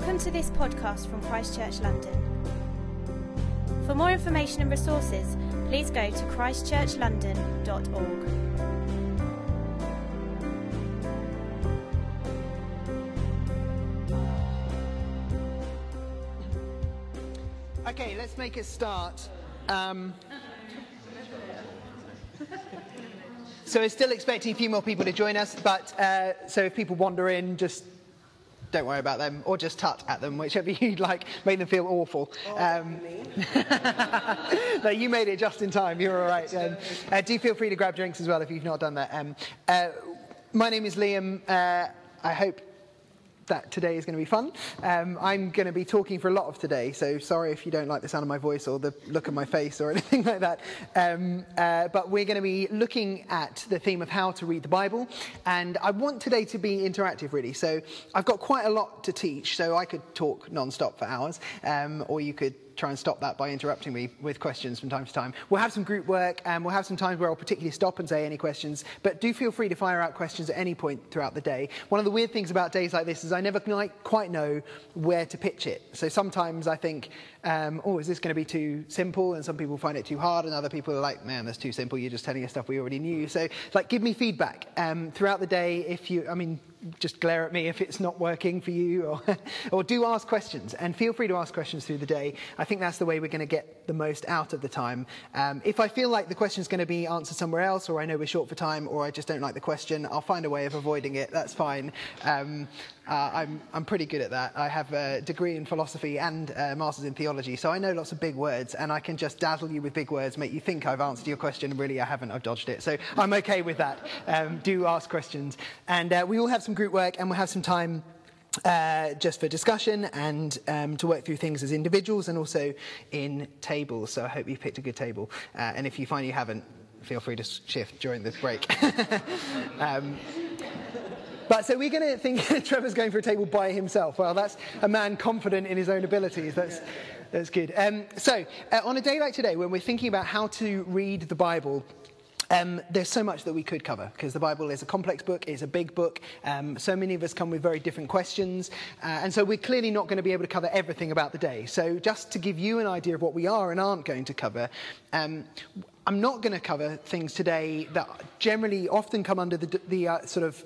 Welcome to this podcast from Christchurch, London. For more information and resources, please go to christchurchlondon.org. Okay, let's make a start. Um, so we're still expecting a few more people to join us, but uh, so if people wander in, just don't worry about them, or just tut at them, whichever you'd like. Make them feel awful. Um, no, you made it just in time. You're all right. Um, uh, do feel free to grab drinks as well if you've not done that. Um, uh, my name is Liam. Uh, I hope that today is going to be fun. Um, I'm going to be talking for a lot of today, so sorry if you don't like the sound of my voice or the look of my face or anything like that. Um, uh, but we're going to be looking at the theme of how to read the Bible, and I want today to be interactive, really. So I've got quite a lot to teach, so I could talk non-stop for hours, um, or you could try and stop that by interrupting me with questions from time to time. We'll have some group work and we'll have some times where I'll particularly stop and say any questions, but do feel free to fire out questions at any point throughout the day. One of the weird things about days like this is I never quite know where to pitch it. So sometimes I think, um, oh, is this going to be too simple? And some people find it too hard, and other people are like, man, that's too simple. You're just telling us stuff we already knew. So, like, give me feedback um, throughout the day. If you, I mean, just glare at me if it's not working for you, or, or do ask questions. And feel free to ask questions through the day. I think that's the way we're going to get the most out of the time. Um, if I feel like the question is going to be answered somewhere else, or I know we're short for time, or I just don't like the question, I'll find a way of avoiding it. That's fine. Um, uh, I'm, I'm pretty good at that. I have a degree in philosophy and a master's in theology, so I know lots of big words, and I can just dazzle you with big words, make you think I've answered your question, and really I haven't, I've dodged it. So I'm okay with that. Um, do ask questions. And uh, we all have some group work, and we'll have some time uh, just for discussion and um, to work through things as individuals and also in tables. So I hope you've picked a good table. Uh, and if you find you haven't, feel free to shift during this break. um, but so we're going to think Trevor's going for a table by himself. Well, that's a man confident in his own abilities. That's, that's good. Um, so, uh, on a day like today, when we're thinking about how to read the Bible, um, there's so much that we could cover because the Bible is a complex book, it's a big book. Um, so many of us come with very different questions. Uh, and so we're clearly not going to be able to cover everything about the day. So, just to give you an idea of what we are and aren't going to cover, um, I'm not going to cover things today that generally often come under the, the uh, sort of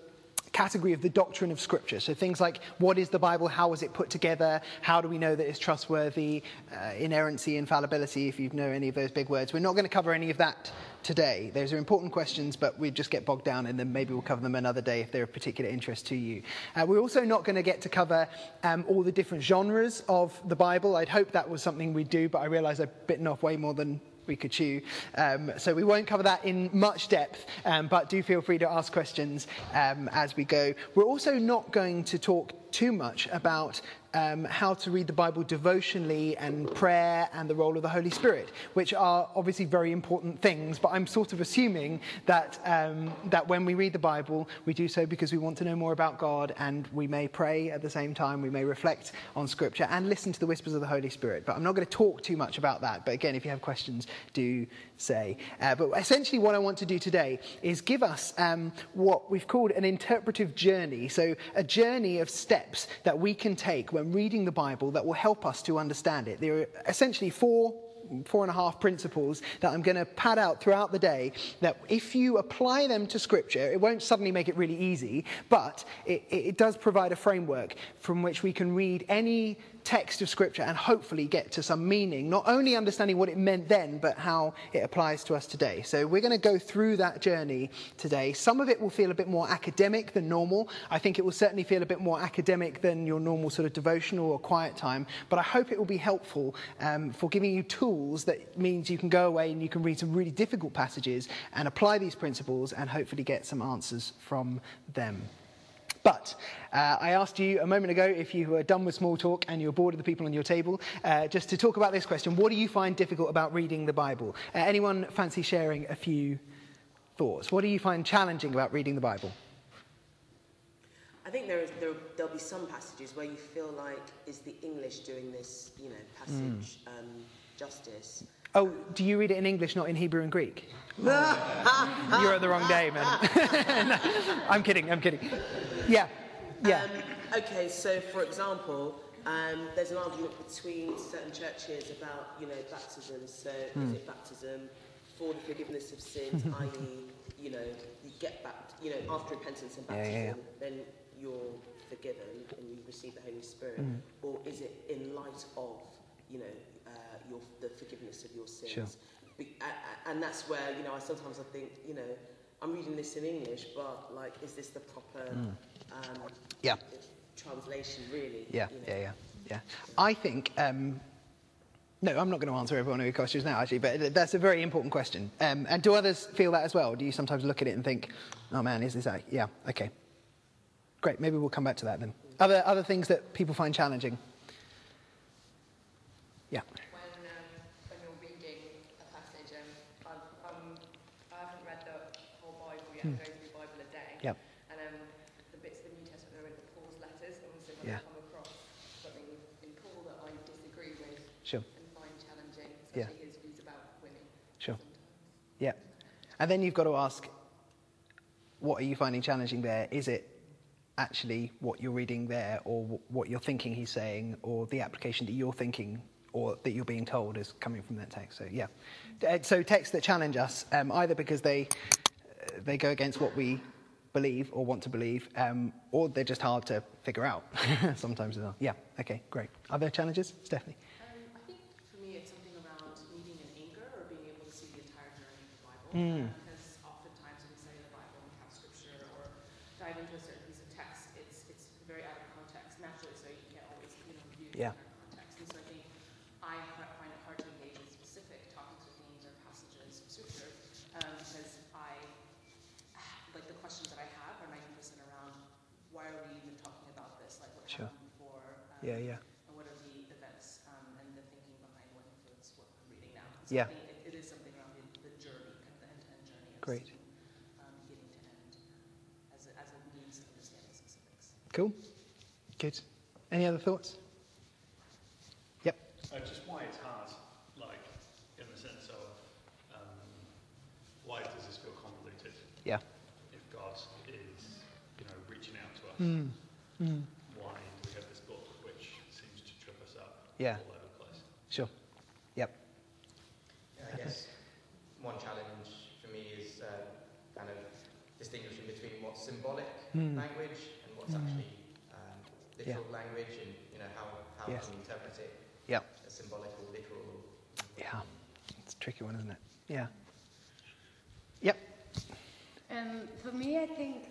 category of the doctrine of Scripture. So things like what is the Bible, how was it put together, how do we know that it's trustworthy, uh, inerrancy, infallibility, if you know any of those big words. We're not going to cover any of that today. Those are important questions, but we just get bogged down and then maybe we'll cover them another day if they're of particular interest to you. Uh, we're also not going to get to cover um, all the different genres of the Bible. I'd hope that was something we'd do, but I realize I've bitten off way more than we could chew. Um, so we won't cover that in much depth, um, but do feel free to ask questions um, as we go. We're also not going to talk too much about um, how to read the Bible devotionally and prayer and the role of the Holy Spirit, which are obviously very important things. But I'm sort of assuming that, um, that when we read the Bible, we do so because we want to know more about God and we may pray at the same time, we may reflect on Scripture and listen to the whispers of the Holy Spirit. But I'm not going to talk too much about that. But again, if you have questions, do say. Uh, but essentially, what I want to do today is give us um, what we've called an interpretive journey. So, a journey of steps that we can take when Um, reading the Bible that will help us to understand it. There are essentially four four and a half principles that I'm going to pad out throughout the day that if you apply them to Scripture, it won't suddenly make it really easy, but it, it does provide a framework from which we can read any text of Scripture and hopefully get to some meaning, not only understanding what it meant then, but how it applies to us today. So we're going to go through that journey today. Some of it will feel a bit more academic than normal. I think it will certainly feel a bit more academic than your normal sort of devotional or quiet time, but I hope it will be helpful um, for giving you tools that means you can go away and you can read some really difficult passages and apply these principles and hopefully get some answers from them. But uh, I asked you a moment ago if you were done with small talk and you're bored of the people on your table, uh, just to talk about this question What do you find difficult about reading the Bible? Uh, anyone fancy sharing a few thoughts? What do you find challenging about reading the Bible? I think there is, there, will be some passages where you feel like, is the English doing this, you know, passage mm. um, justice? Oh, do you read it in English, not in Hebrew and Greek? You're at the wrong day, man. I'm kidding, I'm kidding. Yeah, yeah. Um, okay, so for example, Um, there's an argument between certain churches about, you know, baptism. So Hmm. is it baptism for the forgiveness of sins, i.e., you know, you get back, you know, after repentance and baptism, yeah, yeah. then you're forgiven and you receive the Holy Spirit, Hmm. or is it in light of, you know, your the forgiveness of your sins? Sure. Be, a- a- and that's where you know I sometimes I think you know I'm reading this in English, but like, is this the proper um, Hmm. Yeah. translation? Really? Yeah, you know? yeah, yeah, yeah. I think. Um, no, I'm not going to answer every one of your questions now, actually, but that's a very important question. Um, and do others feel that as well? Do you sometimes look at it and think, "Oh man, is this?" That? Yeah, okay, great. Maybe we'll come back to that then. Other other things that people find challenging. Yeah. when, um, when you're reading a passage, um, I've, um, I haven't read the whole Bible yet, I'm going through the Bible a day. And um, the bits of the New Testament that are in Paul's letters, and also when Yeah. I come across something in Paul that I disagree with Sure. and find challenging, Yeah. especially his views about women. Sure. sometimes. Yeah. And then you've got to ask, what are you finding challenging there? Is it actually what you're reading there, or what you're thinking he's saying, or the application that you're thinking or that you're being told is coming from that text? So, yeah. Uh, So, texts that challenge us, um, either because they, they go against what we believe or want to believe, um, or they're just hard to figure out sometimes as well. Yeah, okay, great. Are there challenges? Stephanie? Um, I think for me it's something around needing an anchor or being able to see the entire journey of the Bible. Mm. Because oftentimes when we study the Bible and we have scripture or dive into a certain piece of text, it's it's very out of context naturally, so you can't always you know view Yeah. the entire context. And so I think I ha- find it hard to engage in specific topics or themes or passages of scripture um, because I like the questions that I have are 90% around why are we even talking about this? Like what Sure. happened before? Um, Yeah, yeah. and what are the events um, and the thinking behind what influenced what we're reading now. So Yeah. I think it, it is something around the, the journey, kind of the end-to-end journey of Great. seeing, um, beginning to end as a, as a means of understanding specifics. Cool. Good. Any other thoughts? Yep. Uh, just why it's hard, like in the sense of um, why does this feel convoluted? Yeah. If God is, you know, reaching out to us, Mm. why do we have this book which seems to trip us up Yeah. all over the place? Sure. Yep. Yeah, I guess one challenge for me is uh, kind of distinguishing between what's symbolic Mm. language and what's actually um, literal language, and you know how how Yes. can we interpret it Yep. as symbolic or literal. Yeah. It's a tricky one, isn't it? Yeah. Yep. Um, for me, I think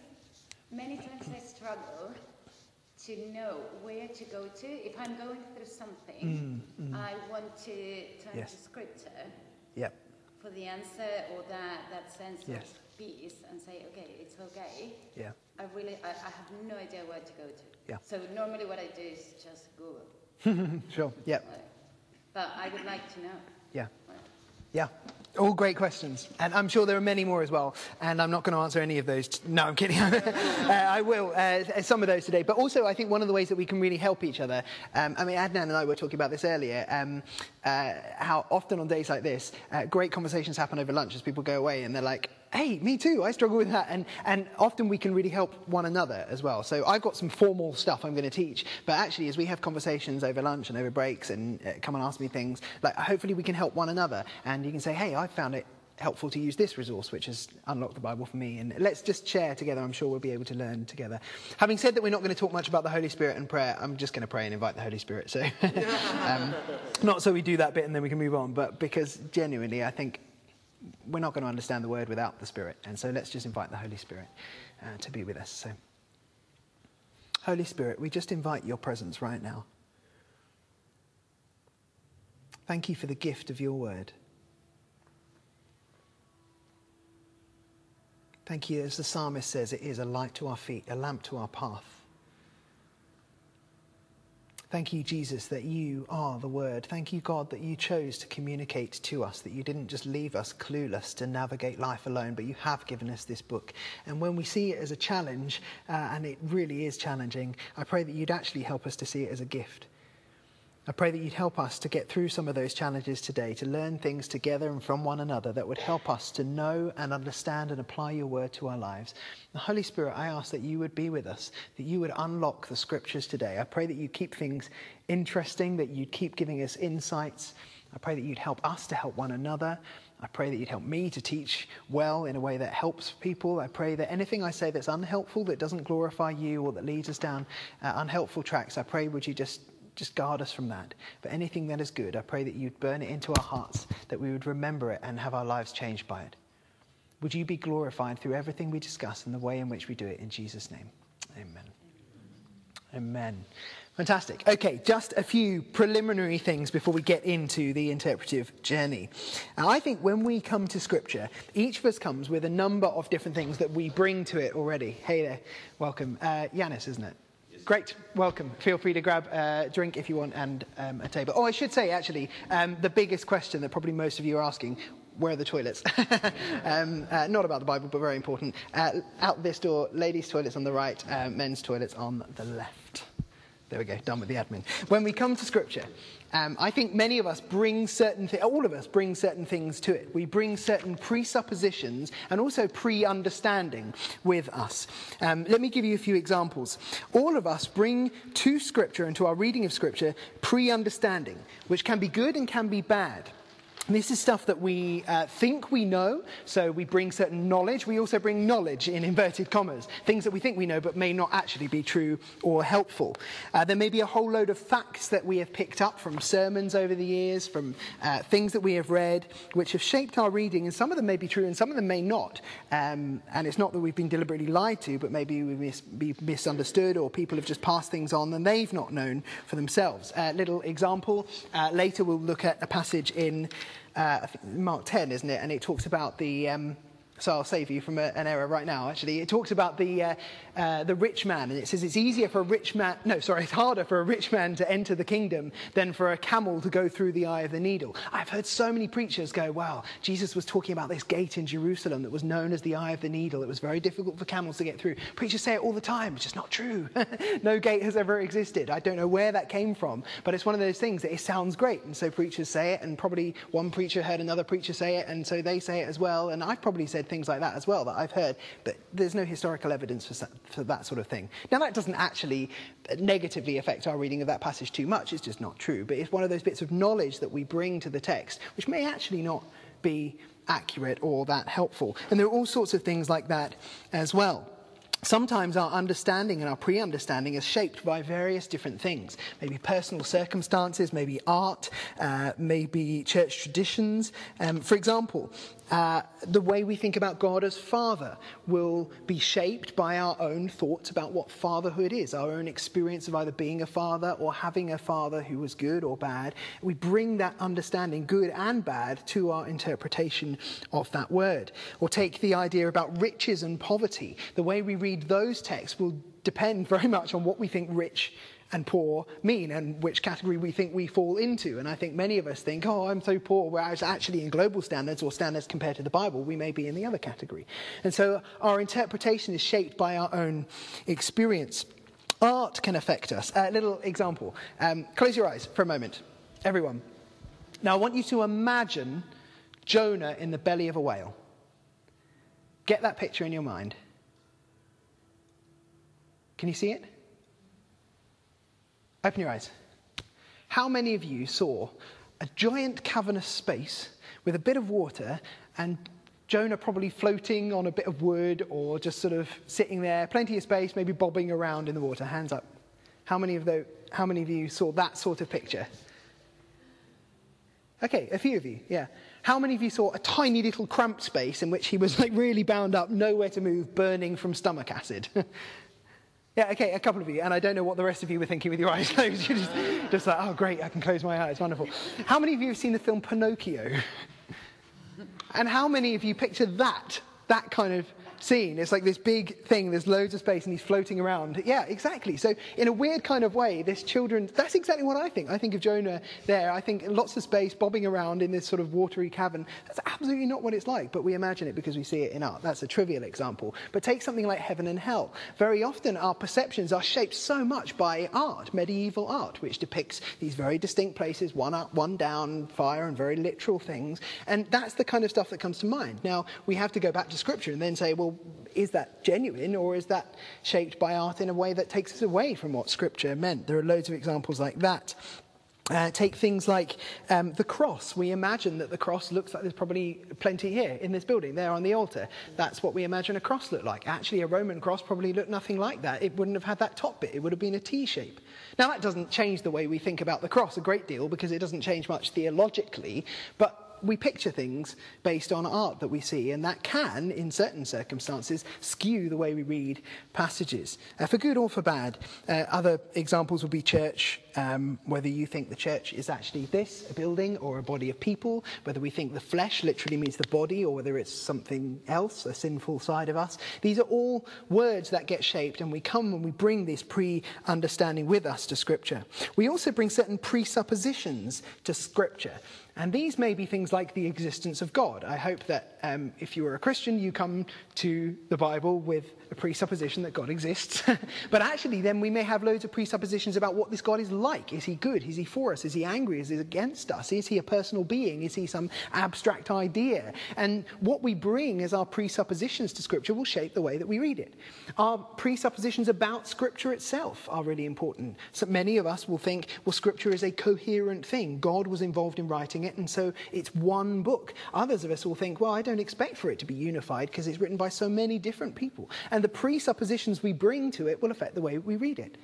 many times I struggle to know where to go to. If I'm going through something, I want to turn Mm, Yes. to scripture Yep. for the answer or that, that sense Yes. of peace and say, okay, it's okay. Yeah. I really, I, I have no idea where to go to. Yeah. So normally what I do is just Google. Sure. yeah. But I would like to know. Yeah. Yeah. All great questions. And I'm sure there are many more as well. And I'm not going to answer any of those. T- no, I'm kidding. uh, I will, uh, some of those today. But also, I think one of the ways that we can really help each other, um, I mean, Adnan and I were talking about this earlier, um, uh, how often on days like this, uh, great conversations happen over lunch as people go away and they're like, hey, me too, I struggle with that. And, and often we can really help one another as well. So I've got some formal stuff I'm going to teach. But actually, as we have conversations over lunch and over breaks and uh, come and ask me things, like hopefully we can help one another. And you can say, hey, I found it helpful to use this resource, which has unlocked the Bible for me. And let's just share together. I'm sure we'll be able to learn together. Having said that, we're not going to talk much about the Holy Spirit and prayer. I'm just going to pray and invite the Holy Spirit. So, um, not so we do that bit and then we can move on, but because genuinely, I think we're not going to understand the word without the Spirit. And so let's just invite the Holy Spirit uh, to be with us. So, Holy Spirit, we just invite your presence right now. Thank you for the gift of your word. Thank you, as the psalmist says, it is a light to our feet, a lamp to our path. Thank you, Jesus, that you are the Word. Thank you, God, that you chose to communicate to us, that you didn't just leave us clueless to navigate life alone, but you have given us this book. And when we see it as a challenge, uh, and it really is challenging, I pray that you'd actually help us to see it as a gift. I pray that you'd help us to get through some of those challenges today, to learn things together and from one another that would help us to know and understand and apply your word to our lives. The Holy Spirit, I ask that you would be with us, that you would unlock the scriptures today. I pray that you keep things interesting, that you'd keep giving us insights. I pray that you'd help us to help one another. I pray that you'd help me to teach well in a way that helps people. I pray that anything I say that's unhelpful, that doesn't glorify you, or that leads us down uh, unhelpful tracks, I pray would you just just guard us from that. But anything that is good, I pray that you'd burn it into our hearts, that we would remember it and have our lives changed by it. Would you be glorified through everything we discuss and the way in which we do it in Jesus' name? Amen. Amen. Fantastic. Okay, just a few preliminary things before we get into the interpretive journey. I think when we come to Scripture, each of us comes with a number of different things that we bring to it already. Hey there, welcome. Uh, Yanis, isn't it? Great, welcome. Feel free to grab a drink if you want and um, a table. Oh, I should say, actually, um, the biggest question that probably most of you are asking where are the toilets? um, uh, not about the Bible, but very important. Uh, out this door, ladies' toilets on the right, uh, men's toilets on the left. There we go, done with the admin. When we come to Scripture, um, I think many of us bring certain things, all of us bring certain things to it. We bring certain presuppositions and also pre understanding with us. Um, let me give you a few examples. All of us bring to Scripture and to our reading of Scripture pre understanding, which can be good and can be bad. This is stuff that we uh, think we know, so we bring certain knowledge. We also bring knowledge in inverted commas, things that we think we know but may not actually be true or helpful. Uh, there may be a whole load of facts that we have picked up from sermons over the years, from uh, things that we have read, which have shaped our reading, and some of them may be true and some of them may not. Um, and it's not that we've been deliberately lied to, but maybe we mis- be misunderstood or people have just passed things on and they've not known for themselves. Uh, little example uh, later we'll look at a passage in uh, Mark 10, isn't it? And it talks about the. Um, so I'll save you from a, an error right now, actually. It talks about the, uh, uh, the rich man, and it says it's easier for a rich man, no, sorry, it's harder for a rich man to enter the kingdom than for a camel to go through the eye of the needle. I've heard so many preachers go, wow, Jesus was talking about this gate in Jerusalem that was known as the eye of the needle. It was very difficult for camels to get through. Preachers say it all the time. It's just not true. no gate has ever existed. I don't know where that came from, but it's one of those things that it sounds great. And so preachers say it, and probably one preacher heard another preacher say it, and so they say it as well. And I've probably said things like that as well that I've heard, but there's no historical evidence for, for that sort of thing. Now, that doesn't actually negatively affect our reading of that passage too much, it's just not true, but it's one of those bits of knowledge that we bring to the text, which may actually not be accurate or that helpful. And there are all sorts of things like that as well. Sometimes our understanding and our pre understanding is shaped by various different things. Maybe personal circumstances, maybe art, uh, maybe church traditions. Um, for example, uh, the way we think about God as Father will be shaped by our own thoughts about what fatherhood is, our own experience of either being a father or having a father who was good or bad. We bring that understanding, good and bad, to our interpretation of that word. Or take the idea about riches and poverty. The way we read those texts will depend very much on what we think rich and poor mean and which category we think we fall into. And I think many of us think, oh, I'm so poor, whereas actually in global standards or standards compared to the Bible, we may be in the other category. And so our interpretation is shaped by our own experience. Art can affect us. A little example. Um, close your eyes for a moment, everyone. Now I want you to imagine Jonah in the belly of a whale. Get that picture in your mind. Can you see it? Open your eyes. How many of you saw a giant cavernous space with a bit of water and Jonah probably floating on a bit of wood or just sort of sitting there, plenty of space, maybe bobbing around in the water? Hands up. How many of, those, how many of you saw that sort of picture? Okay, a few of you, yeah. How many of you saw a tiny little cramped space in which he was like really bound up, nowhere to move, burning from stomach acid? Yeah, okay, a couple of you, and I don't know what the rest of you were thinking with your eyes closed. You're just, just like, oh, great, I can close my eyes, wonderful. How many of you have seen the film Pinocchio? And how many of you picture that, that kind of scene. It's like this big thing, there's loads of space, and he's floating around. Yeah, exactly. So, in a weird kind of way, this children, that's exactly what I think. I think of Jonah there. I think lots of space bobbing around in this sort of watery cavern. That's absolutely not what it's like, but we imagine it because we see it in art. That's a trivial example. But take something like heaven and hell. Very often, our perceptions are shaped so much by art, medieval art, which depicts these very distinct places, one up, one down, fire, and very literal things. And that's the kind of stuff that comes to mind. Now, we have to go back to scripture and then say, well, is that genuine or is that shaped by art in a way that takes us away from what scripture meant? There are loads of examples like that. Uh, take things like um, the cross. We imagine that the cross looks like there's probably plenty here in this building, there on the altar. That's what we imagine a cross looked like. Actually, a Roman cross probably looked nothing like that. It wouldn't have had that top bit, it would have been a T shape. Now, that doesn't change the way we think about the cross a great deal because it doesn't change much theologically, but we picture things based on art that we see, and that can, in certain circumstances, skew the way we read passages, uh, for good or for bad. Uh, other examples would be church, um, whether you think the church is actually this, a building, or a body of people, whether we think the flesh literally means the body, or whether it's something else, a sinful side of us. These are all words that get shaped, and we come and we bring this pre understanding with us to Scripture. We also bring certain presuppositions to Scripture. And these may be things like the existence of God. I hope that um, if you are a Christian, you come to the Bible with a presupposition that God exists. but actually, then we may have loads of presuppositions about what this God is like. Is he good? Is he for us? Is he angry? Is he against us? Is he a personal being? Is he some abstract idea? And what we bring as our presuppositions to Scripture will shape the way that we read it. Our presuppositions about Scripture itself are really important. So many of us will think, well, Scripture is a coherent thing. God was involved in writing it, and so it's one book. Others of us will think, well, I don't expect for it to be unified because it's written by so many different people. And the presuppositions we bring to it will affect the way we read it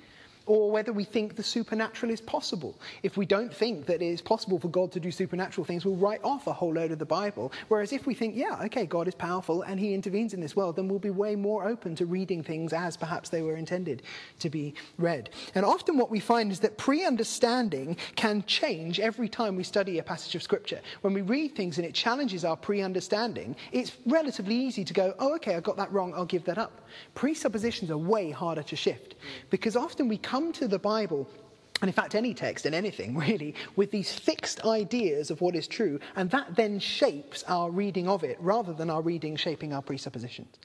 or whether we think the supernatural is possible. If we don't think that it is possible for God to do supernatural things, we'll write off a whole load of the Bible. Whereas if we think, yeah, okay, God is powerful and he intervenes in this world, then we'll be way more open to reading things as perhaps they were intended to be read. And often what we find is that pre understanding can change every time we study a passage of Scripture. When we read things and it challenges our pre understanding, it's relatively easy to go, oh, okay, I got that wrong, I'll give that up. Presuppositions are way harder to shift because often we come to the Bible and in fact, any text and anything really, with these fixed ideas of what is true, and that then shapes our reading of it rather than our reading shaping our presuppositions.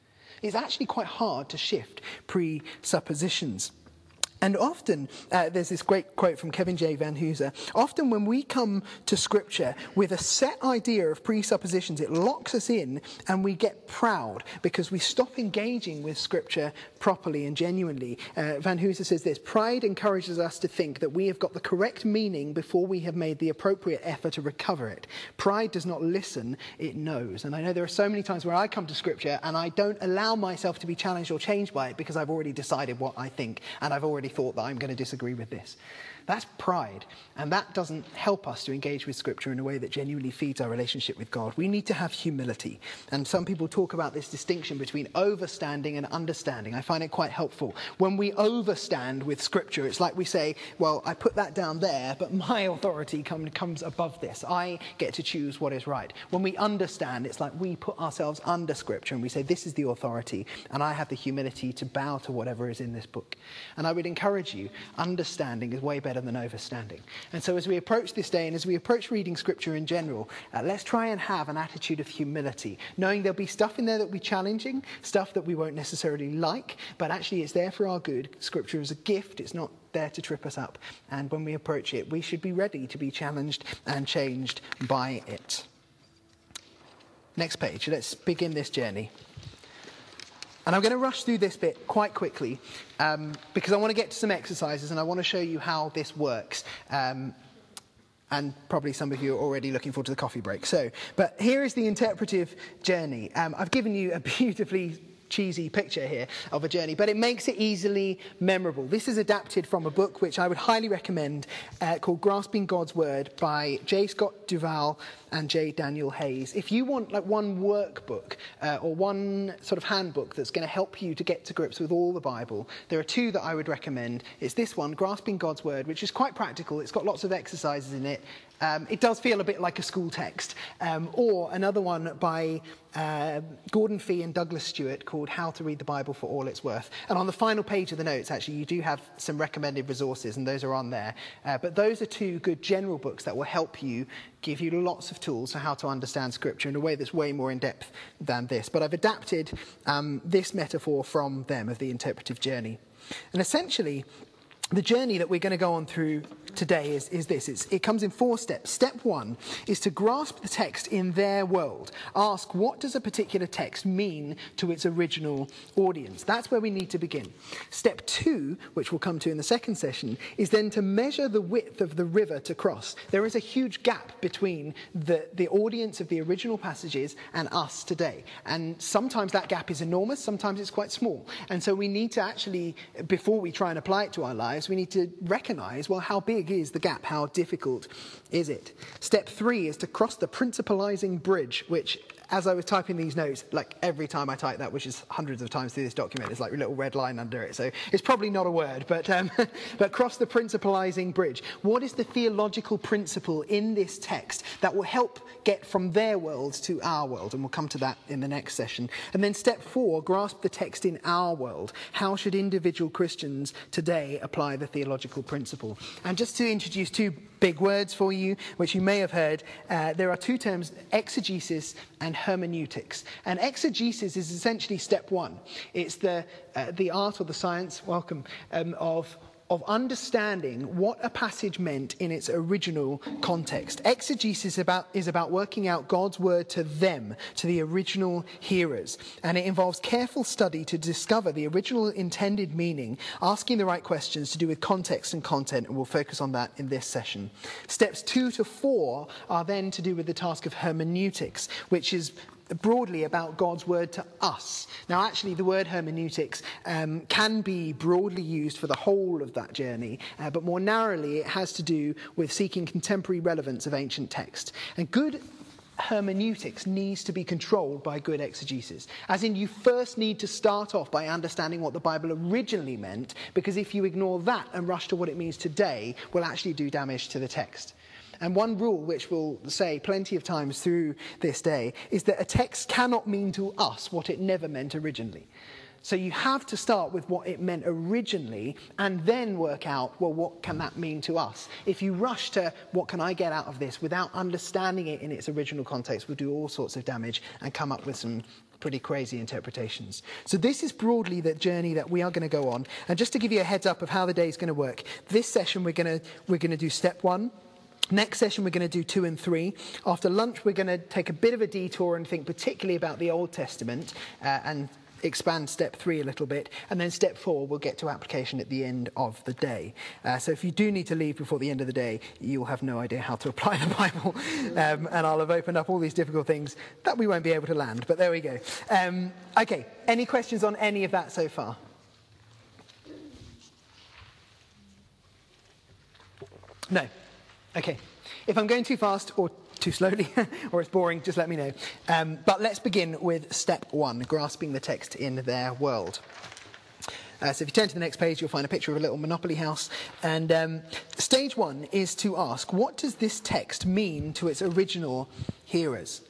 It's actually quite hard to shift presuppositions. And often, uh, there's this great quote from Kevin J. Vanhoozer. Often, when we come to Scripture with a set idea of presuppositions, it locks us in and we get proud because we stop engaging with Scripture properly and genuinely. Uh, Vanhoozer says this Pride encourages us to think that we have got the correct meaning before we have made the appropriate effort to recover it. Pride does not listen, it knows. And I know there are so many times where I come to Scripture and I don't allow myself to be challenged or changed by it because I've already decided what I think and I've already thought that I'm going to disagree with this. That's pride, and that doesn't help us to engage with Scripture in a way that genuinely feeds our relationship with God. We need to have humility, and some people talk about this distinction between overstanding and understanding. I find it quite helpful. When we overstand with Scripture, it's like we say, Well, I put that down there, but my authority come, comes above this. I get to choose what is right. When we understand, it's like we put ourselves under Scripture and we say, This is the authority, and I have the humility to bow to whatever is in this book. And I would encourage you, understanding is way better than overstanding. And so, as we approach this day and as we approach reading Scripture in general, uh, let's try and have an attitude of humility, knowing there'll be stuff in there that will be challenging, stuff that we won't necessarily like, but actually it's there for our good. Scripture is a gift, it's not there to trip us up. And when we approach it, we should be ready to be challenged and changed by it. Next page, let's begin this journey. And I'm going to rush through this bit quite quickly um, because I want to get to some exercises and I want to show you how this works. Um, and probably some of you are already looking forward to the coffee break. So, but here is the interpretive journey. Um, I've given you a beautifully cheesy picture here of a journey, but it makes it easily memorable. This is adapted from a book which I would highly recommend uh, called Grasping God's Word by J. Scott Duvall and J. Daniel Hays. If you want like one workbook uh, or one sort of handbook that's going to help you to get to grips with all the Bible, there are two that I would recommend. It's this one, Grasping God's Word, which is quite practical. It's got lots of exercises in it, Um, it does feel a bit like a school text. Um, or another one by uh, Gordon Fee and Douglas Stuart called How to Read the Bible for All It's Worth. And on the final page of the notes, actually, you do have some recommended resources, and those are on there. Uh, but those are two good general books that will help you, give you lots of tools for how to understand Scripture in a way that's way more in depth than this. But I've adapted um, this metaphor from them of the interpretive journey. And essentially, the journey that we're going to go on through today is, is this it's, it comes in four steps. Step one is to grasp the text in their world. Ask, what does a particular text mean to its original audience? That's where we need to begin. Step two, which we'll come to in the second session, is then to measure the width of the river to cross. There is a huge gap between the, the audience of the original passages and us today. And sometimes that gap is enormous, sometimes it's quite small. And so we need to actually, before we try and apply it to our lives, we need to recognize, well, how big is the gap? How difficult is it? Step three is to cross the principalizing bridge, which as I was typing these notes, like every time I type that, which is hundreds of times through this document, there's like a little red line under it. So it's probably not a word, but, um, but cross the principalizing bridge. What is the theological principle in this text that will help get from their world to our world? And we'll come to that in the next session. And then step four, grasp the text in our world. How should individual Christians today apply the theological principle? And just to introduce two big words for you, which you may have heard, uh, there are two terms, exegesis and hermeneutics. And exegesis is essentially step one. It's the, uh, the art or the science, welcome, um, of of understanding what a passage meant in its original context. Exegesis is about, is about working out God's word to them, to the original hearers. And it involves careful study to discover the original intended meaning, asking the right questions to do with context and content, and we'll focus on that in this session. Steps two to four are then to do with the task of hermeneutics, which is broadly about God's word to us. Now, actually, the word hermeneutics um, can be broadly used for the whole of that journey, uh, but more narrowly, it has to do with seeking contemporary relevance of ancient text. And good hermeneutics needs to be controlled by good exegesis. As in, you first need to start off by understanding what the Bible originally meant, because if you ignore that and rush to what it means today, will actually do damage to the text. And one rule, which we'll say plenty of times through this day, is that a text cannot mean to us what it never meant originally. So you have to start with what it meant originally and then work out, well, what can that mean to us? If you rush to what can I get out of this without understanding it in its original context, we'll do all sorts of damage and come up with some pretty crazy interpretations. So this is broadly the journey that we are going to go on. And just to give you a heads up of how the day is going to work, this session we're going to, we're going to do step one, Next session, we're going to do two and three. After lunch, we're going to take a bit of a detour and think particularly about the Old Testament uh, and expand step three a little bit. And then step four, we'll get to application at the end of the day. Uh, so if you do need to leave before the end of the day, you'll have no idea how to apply the Bible. Um, and I'll have opened up all these difficult things that we won't be able to land. But there we go. Um, okay, any questions on any of that so far? No. Okay. If I'm going too fast or too slowly or it's boring, just let me know. Um, but let's begin with step one grasping the text in their world. Uh, so if you turn to the next page, you'll find a picture of a little Monopoly house. And um, stage one is to ask, what does this text mean to its original hearers?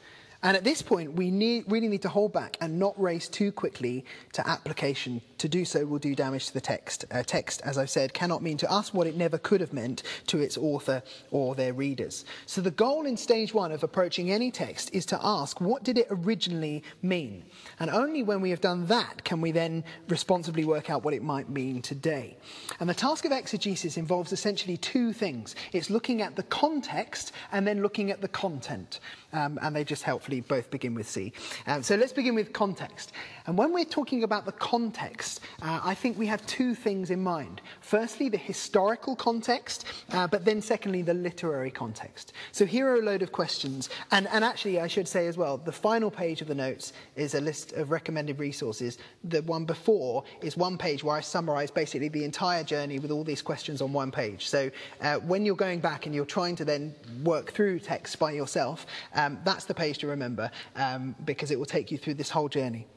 And at this point, we need, really need to hold back and not race too quickly to application. To do so will do damage to the text. Uh, text, as I've said, cannot mean to us what it never could have meant to its author or their readers. So the goal in stage one of approaching any text is to ask, what did it originally mean? And only when we have done that can we then responsibly work out what it might mean today. And the task of exegesis involves essentially two things. It's looking at the context and then looking at the content. Um, and they just helpfully both begin with C. Um, so let's begin with context. And when we're talking about the context, uh, I think we have two things in mind. Firstly, the historical context, uh, but then secondly, the literary context. So here are a load of questions. And, and actually, I should say as well, the final page of the notes is a list of recommended resources. The one before is one page where I summarize basically the entire journey with all these questions on one page. So uh, when you're going back and you're trying to then work through text by yourself, um, that's the page to remember um, because it will take you through this whole journey.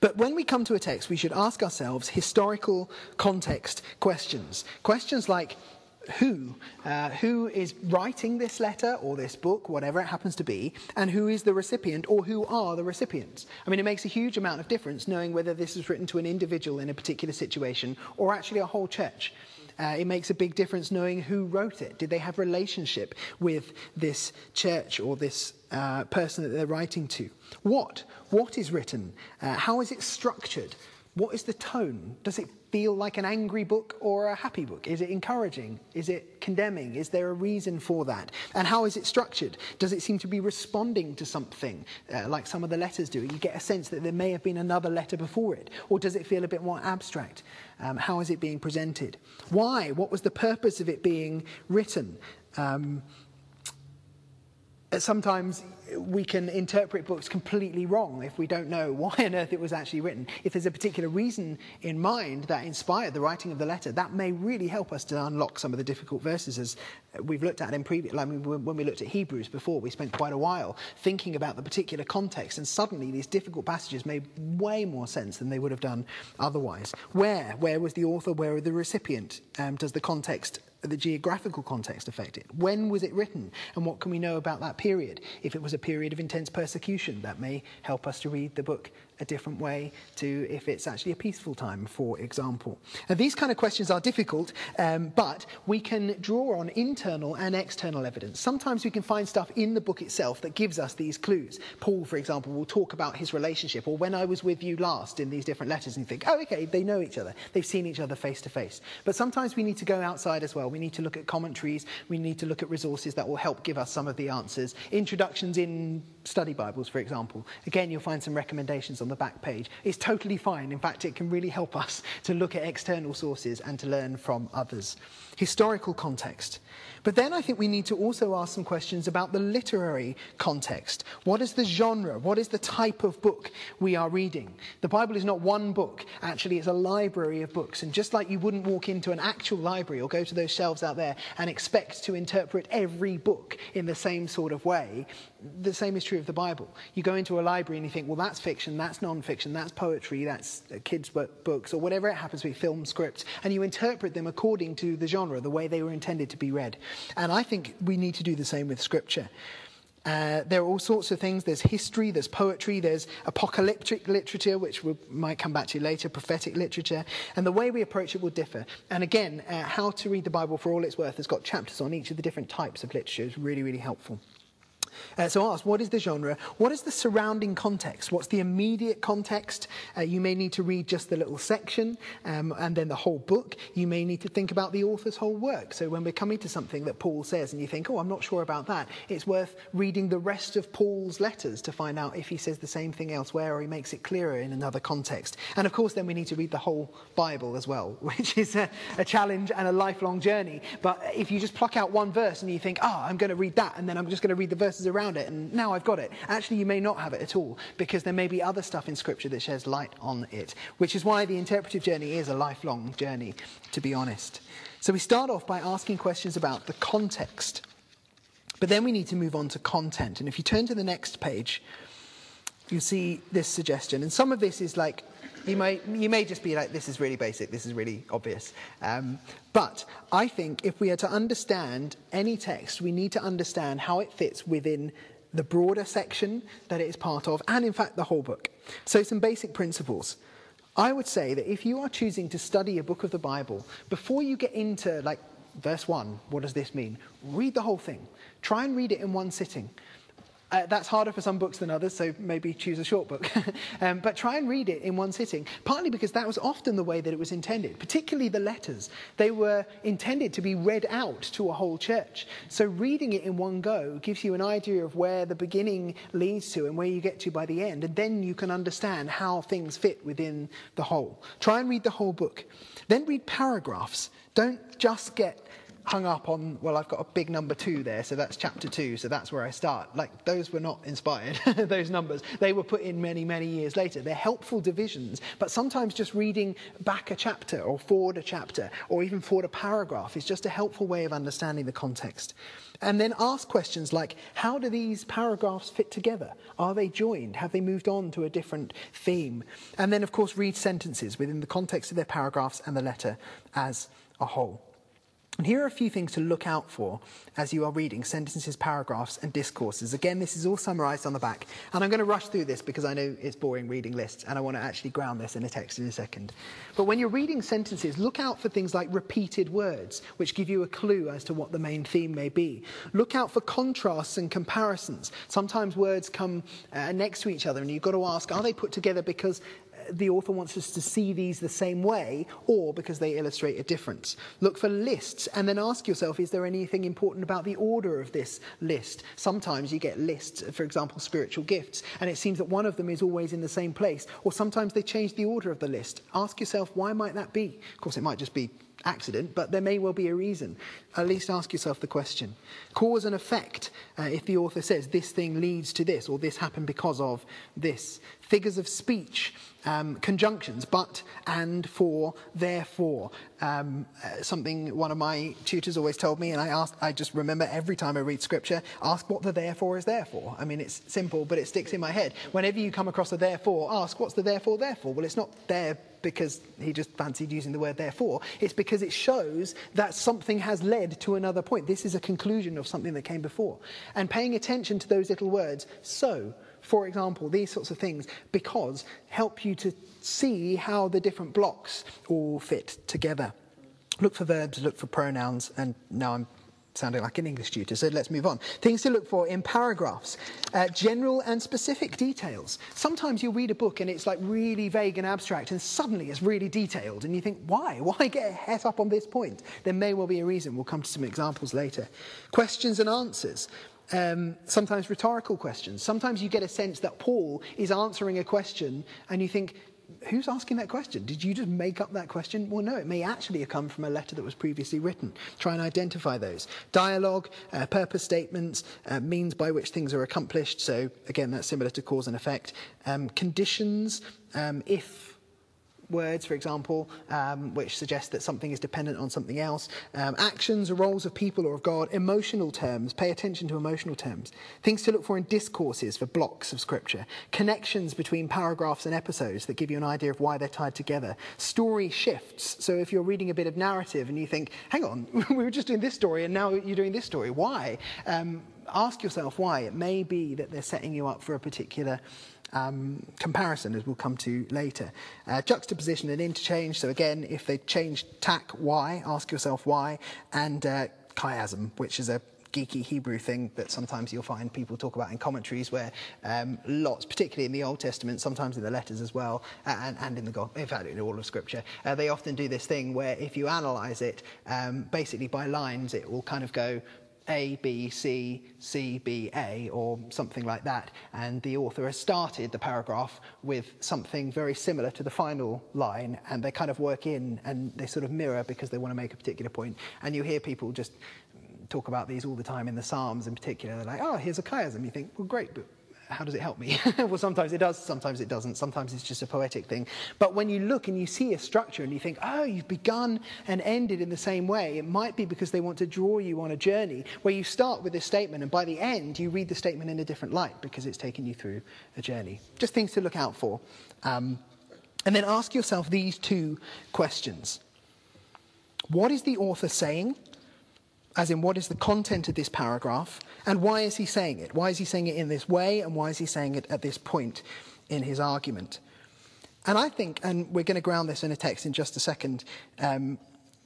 But when we come to a text, we should ask ourselves historical context questions. Questions like who. Uh, who is writing this letter or this book, whatever it happens to be, and who is the recipient or who are the recipients. I mean, it makes a huge amount of difference knowing whether this is written to an individual in a particular situation or actually a whole church. Uh, it makes a big difference knowing who wrote it. Did they have relationship with this church or this uh, person that they're writing to? What? What is written? Uh, how is it structured? What is the tone? Does it feel like an angry book or a happy book? Is it encouraging? Is it condemning? Is there a reason for that? And how is it structured? Does it seem to be responding to something uh, like some of the letters do? You get a sense that there may have been another letter before it. Or does it feel a bit more abstract? Um, how is it being presented? Why? What was the purpose of it being written? Um, sometimes we can interpret books completely wrong if we don't know why on earth it was actually written. If there's a particular reason in mind that inspired the writing of the letter, that may really help us to unlock some of the difficult verses as we've looked at in previous, like when we looked at Hebrews before, we spent quite a while thinking about the particular context and suddenly these difficult passages made way more sense than they would have done otherwise. Where? Where was the author? Where was the recipient? Um, does the context the geographical context affected? When was it written? And what can we know about that period? If it was a period of intense persecution, that may help us to read the book a different way to if it's actually a peaceful time, for example. Now, these kind of questions are difficult, um, but we can draw on internal and external evidence. Sometimes we can find stuff in the book itself that gives us these clues. Paul, for example, will talk about his relationship, or when I was with you last in these different letters, and you think, oh, okay, they know each other. They've seen each other face to face. But sometimes we need to go outside as well. We need to look at commentaries, we need to look at resources that will help give us some of the answers. Introductions in study Bibles, for example. Again, you'll find some recommendations on the back page. It's totally fine. In fact, it can really help us to look at external sources and to learn from others. Historical context. But then I think we need to also ask some questions about the literary context. What is the genre? What is the type of book we are reading? The Bible is not one book, actually, it's a library of books. And just like you wouldn't walk into an actual library or go to those shelves out there and expect to interpret every book in the same sort of way, the same is true of the Bible. You go into a library and you think, well, that's fiction, that's non fiction, that's poetry, that's kids' books, or whatever it happens to be, film scripts, and you interpret them according to the genre, the way they were intended to be read. And I think we need to do the same with Scripture. Uh, there are all sorts of things. There's history, there's poetry, there's apocalyptic literature, which we might come back to later, prophetic literature. And the way we approach it will differ. And again, uh, How to Read the Bible for All It's Worth has got chapters on each of the different types of literature. It's really, really helpful. Uh, so ask, what is the genre? What is the surrounding context? What's the immediate context? Uh, you may need to read just the little section um, and then the whole book. You may need to think about the author's whole work. So when we're coming to something that Paul says and you think, oh, I'm not sure about that, it's worth reading the rest of Paul's letters to find out if he says the same thing elsewhere or he makes it clearer in another context. And of course, then we need to read the whole Bible as well, which is a, a challenge and a lifelong journey. But if you just pluck out one verse and you think, oh, I'm going to read that, and then I'm just going to read the verses around it, and now I've got it. Actually, you may not have it at all, because there may be other stuff in Scripture that sheds light on it, which is why the interpretive journey is a lifelong journey, to be honest. So we start off by asking questions about the context. But then we need to move on to content. And if you turn to the next page, you see this suggestion. And some of this is like you may, you may just be like, this is really basic, this is really obvious. Um, but I think if we are to understand any text, we need to understand how it fits within the broader section that it is part of, and in fact, the whole book. So, some basic principles. I would say that if you are choosing to study a book of the Bible, before you get into like verse 1, what does this mean? Read the whole thing. Try and read it in one sitting. Uh, that's harder for some books than others, so maybe choose a short book. um, but try and read it in one sitting, partly because that was often the way that it was intended, particularly the letters. They were intended to be read out to a whole church. So reading it in one go gives you an idea of where the beginning leads to and where you get to by the end, and then you can understand how things fit within the whole. Try and read the whole book. Then read paragraphs. Don't just get hung up on, well, I've got a big number two there, so that's chapter two, so that's where I start. Like, those were not inspired, those numbers. They were put in many, many years later. They're helpful divisions, but sometimes just reading back a chapter or forward a chapter or even forward a paragraph is just a helpful way of understanding the context. And then ask questions like how do these paragraphs fit together? Are they joined? Have they moved on to a different theme? And then, of course, read sentences within the context of their paragraphs and the letter as a whole. And here are a few things to look out for as you are reading sentences, paragraphs, and discourses. Again, this is all summarized on the back. And I'm going to rush through this because I know it's boring reading lists and I want to actually ground this in a text in a second. But when you're reading sentences, look out for things like repeated words, which give you a clue as to what the main theme may be. Look out for contrasts and comparisons. Sometimes words come uh, next to each other and you've got to ask, are they put together because the author wants us to see these the same way or because they illustrate a difference. Look for lists and then ask yourself is there anything important about the order of this list? Sometimes you get lists, for example, spiritual gifts, and it seems that one of them is always in the same place, or sometimes they change the order of the list. Ask yourself why might that be? Of course, it might just be accident, but there may well be a reason. At least ask yourself the question. Cause and effect, uh, if the author says this thing leads to this, or this happened because of this. Figures of speech, um, conjunctions, but, and, for, therefore. Um, uh, something one of my tutors always told me, and I, ask, I just remember every time I read scripture, ask what the therefore is there for. I mean, it's simple, but it sticks in my head. Whenever you come across a therefore, ask what's the therefore there for? Well, it's not there because he just fancied using the word therefore. It's because it shows that something has led to another point. This is a conclusion of something that came before. And paying attention to those little words, so, for example, these sorts of things, because help you to see how the different blocks all fit together. Look for verbs, look for pronouns, and now I'm sounding like an English tutor, so let's move on. Things to look for in paragraphs uh, general and specific details. Sometimes you read a book and it's like really vague and abstract, and suddenly it's really detailed, and you think, why? Why get het up on this point? There may well be a reason. We'll come to some examples later. Questions and answers. Um, sometimes rhetorical questions. Sometimes you get a sense that Paul is answering a question, and you think, who's asking that question? Did you just make up that question? Well, no, it may actually have come from a letter that was previously written. Try and identify those. Dialogue, uh, purpose statements, uh, means by which things are accomplished. So, again, that's similar to cause and effect. Um, conditions, um, if words, for example, um, which suggest that something is dependent on something else, um, actions or roles of people or of God, emotional terms, pay attention to emotional terms, things to look for in discourses for blocks of scripture, connections between paragraphs and episodes that give you an idea of why they're tied together, story shifts. So if you're reading a bit of narrative and you think, hang on, we were just doing this story and now you're doing this story, why? Um, ask yourself why. It may be that they're setting you up for a particular um, comparison, as we'll come to later. Uh, juxtaposition and interchange. So again, if they change tack, why? Ask yourself why. And uh, chiasm, which is a geeky Hebrew thing that sometimes you'll find people talk about in commentaries, where um, lots, particularly in the Old Testament, sometimes in the letters as well, and, and in the God, in fact, in all of Scripture, uh, they often do this thing where if you analyse it, um, basically by lines, it will kind of go a, B, C, C, B, A, or something like that. And the author has started the paragraph with something very similar to the final line, and they kind of work in and they sort of mirror because they want to make a particular point. And you hear people just talk about these all the time in the Psalms in particular. They're like, oh, here's a chiasm. You think, well, great, but how does it help me? well, sometimes it does, sometimes it doesn't. Sometimes it's just a poetic thing. But when you look and you see a structure and you think, oh, you've begun and ended in the same way, it might be because they want to draw you on a journey where you start with this statement and by the end you read the statement in a different light because it's taken you through a journey. Just things to look out for. Um, and then ask yourself these two questions What is the author saying? As in, what is the content of this paragraph? And why is he saying it? Why is he saying it in this way? And why is he saying it at this point in his argument? And I think, and we're going to ground this in a text in just a second, um,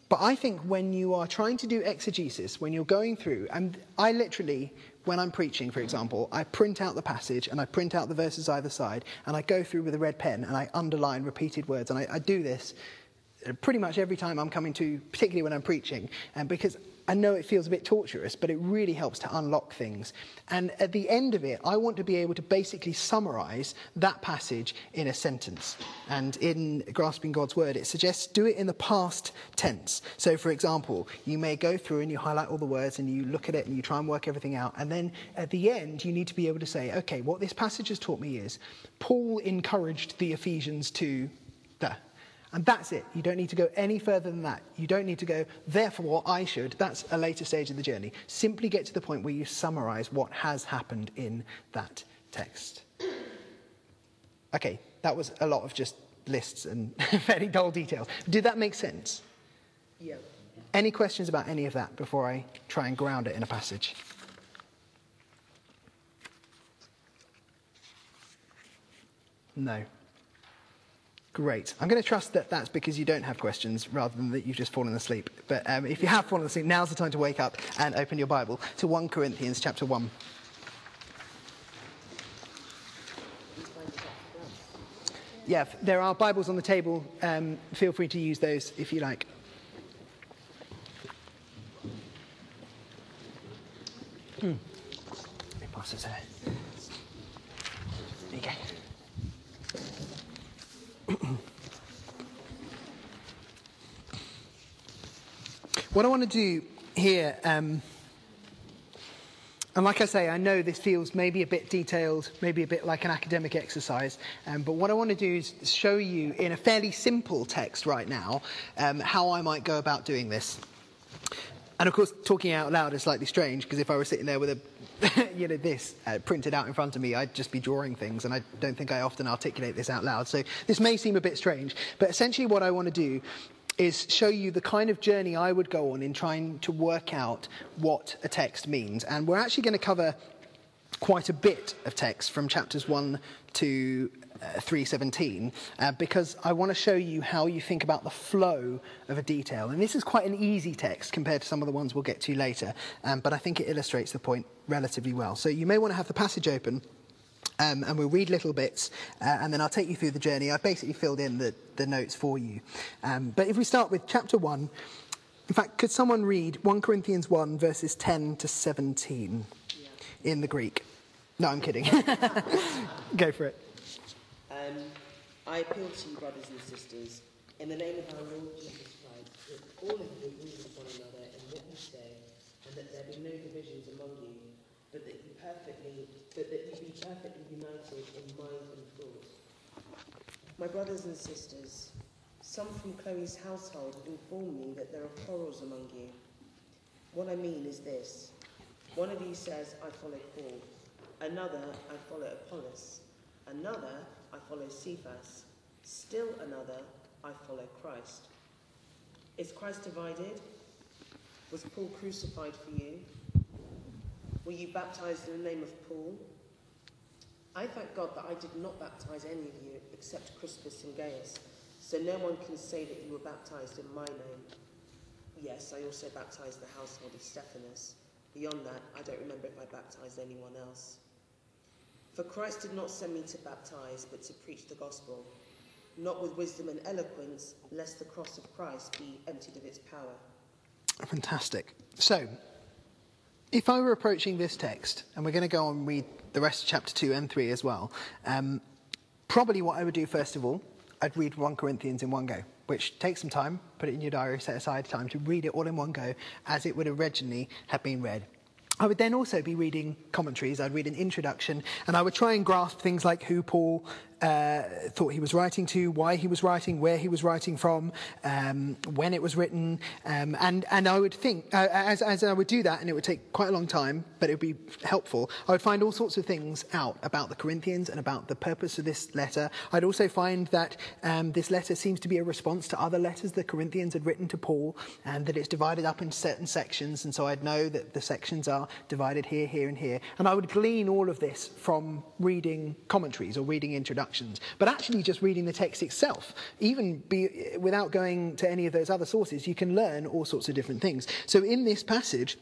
but I think when you are trying to do exegesis, when you're going through, and I literally, when I'm preaching, for example, I print out the passage and I print out the verses either side, and I go through with a red pen and I underline repeated words, and I, I do this pretty much every time I'm coming to, particularly when I'm preaching, and because I know it feels a bit torturous, but it really helps to unlock things. And at the end of it, I want to be able to basically summarize that passage in a sentence. And in Grasping God's Word, it suggests do it in the past tense. So, for example, you may go through and you highlight all the words and you look at it and you try and work everything out. And then at the end, you need to be able to say, okay, what this passage has taught me is Paul encouraged the Ephesians to. And that's it. You don't need to go any further than that. You don't need to go, therefore, I should. That's a later stage of the journey. Simply get to the point where you summarize what has happened in that text. Okay, that was a lot of just lists and very dull details. Did that make sense? Yeah. Any questions about any of that before I try and ground it in a passage? No. Great. I'm going to trust that that's because you don't have questions rather than that you've just fallen asleep. But um, if you have fallen asleep, now's the time to wake up and open your Bible to 1 Corinthians chapter 1. Yeah, there are Bibles on the table. Um, feel free to use those if you like. Hmm. What I want to do here, um, and like I say, I know this feels maybe a bit detailed, maybe a bit like an academic exercise, um, but what I want to do is show you in a fairly simple text right now um, how I might go about doing this. And of course, talking out loud is slightly strange because if I were sitting there with a, you know, this uh, printed out in front of me, I'd just be drawing things, and I don't think I often articulate this out loud. So this may seem a bit strange, but essentially, what I want to do is show you the kind of journey I would go on in trying to work out what a text means. And we're actually going to cover quite a bit of text from chapters 1 to uh, 317 uh, because I want to show you how you think about the flow of a detail. And this is quite an easy text compared to some of the ones we'll get to later, um, but I think it illustrates the point relatively well. So you may want to have the passage open. Um, and we'll read little bits, uh, and then I'll take you through the journey. I've basically filled in the, the notes for you. Um, but if we start with chapter 1, in fact, could someone read 1 Corinthians 1, verses 10 to 17 in the Greek? No, I'm kidding. Go for it. Um, I appeal to you, brothers and sisters, in the name of our Lord Jesus Christ, that all of you agree with one another in what you say, and that there be no divisions among you, but that you perfectly, but that you be perfectly united in mind and thought. My brothers and sisters, some from Chloe's household have informed me that there are quarrels among you. What I mean is this: one of you says, "I follow Paul," another, "I follow Apollos." Another, I follow Cephas. Still another, I follow Christ. Is Christ divided? Was Paul crucified for you? Were you baptized in the name of Paul? I thank God that I did not baptize any of you except Crispus and Gaius, so no one can say that you were baptized in my name. Yes, I also baptized the household of Stephanas. Beyond that, I don't remember if I baptized anyone else. For Christ did not send me to baptize, but to preach the gospel, not with wisdom and eloquence, lest the cross of Christ be emptied of its power. Fantastic. So, if I were approaching this text, and we're going to go and read the rest of chapter 2 and 3 as well, um, probably what I would do first of all, I'd read 1 Corinthians in one go, which takes some time, put it in your diary, set aside time to read it all in one go as it would originally have been read. I would then also be reading commentaries. I'd read an introduction, and I would try and grasp things like who Paul uh, thought he was writing to, why he was writing, where he was writing from, um, when it was written, um, and and I would think uh, as as I would do that, and it would take quite a long time, but it would be helpful. I would find all sorts of things out about the Corinthians and about the purpose of this letter. I'd also find that um, this letter seems to be a response to other letters the Corinthians had written to Paul, and that it's divided up into certain sections, and so I'd know that the sections are divided here, here, and here, and I would glean all of this from reading commentaries or reading introductions but actually just reading the text itself, even be, without going to any of those other sources, you can learn all sorts of different things. So in this passage,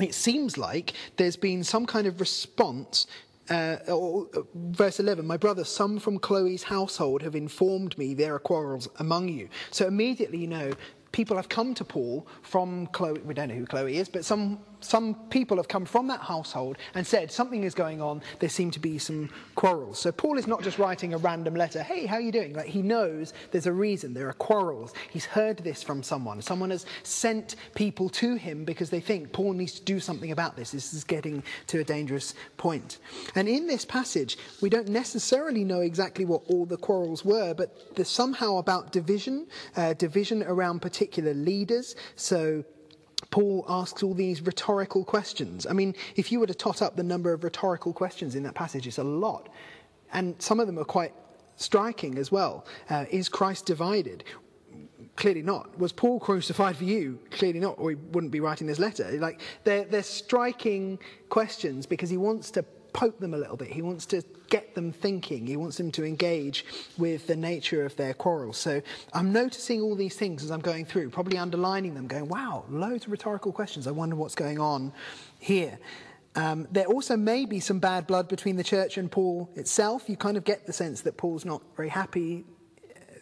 it seems like there's been some kind of response uh, or, uh, verse 11 my brother some from chloe's household have informed me there are quarrels among you so immediately you know people have come to paul from chloe we don't know who chloe is but some some people have come from that household and said something is going on. There seem to be some quarrels. So paul is not just writing a random letter hey how are you doing? Like he knows there's a reason. There are quarrels. He's heard this from someone. Someone has sent people to him because they think paul needs to do something about this. This is getting to a dangerous point. And in this passage we don't necessarily know exactly what all the quarrels were but there's somehow about division uh, division around particular leaders. So Paul asks all these rhetorical questions. I mean, if you were to tot up the number of rhetorical questions in that passage, it's a lot. And some of them are quite striking as well. Uh, is Christ divided? Clearly not. Was Paul crucified for you? Clearly not, or he wouldn't be writing this letter. Like, they're, they're striking questions because he wants to poke them a little bit. He wants to get them thinking. He wants them to engage with the nature of their quarrel. So I'm noticing all these things as I'm going through, probably underlining them, going, wow, loads of rhetorical questions. I wonder what's going on here. Um, there also may be some bad blood between the church and Paul itself. You kind of get the sense that Paul's not very happy.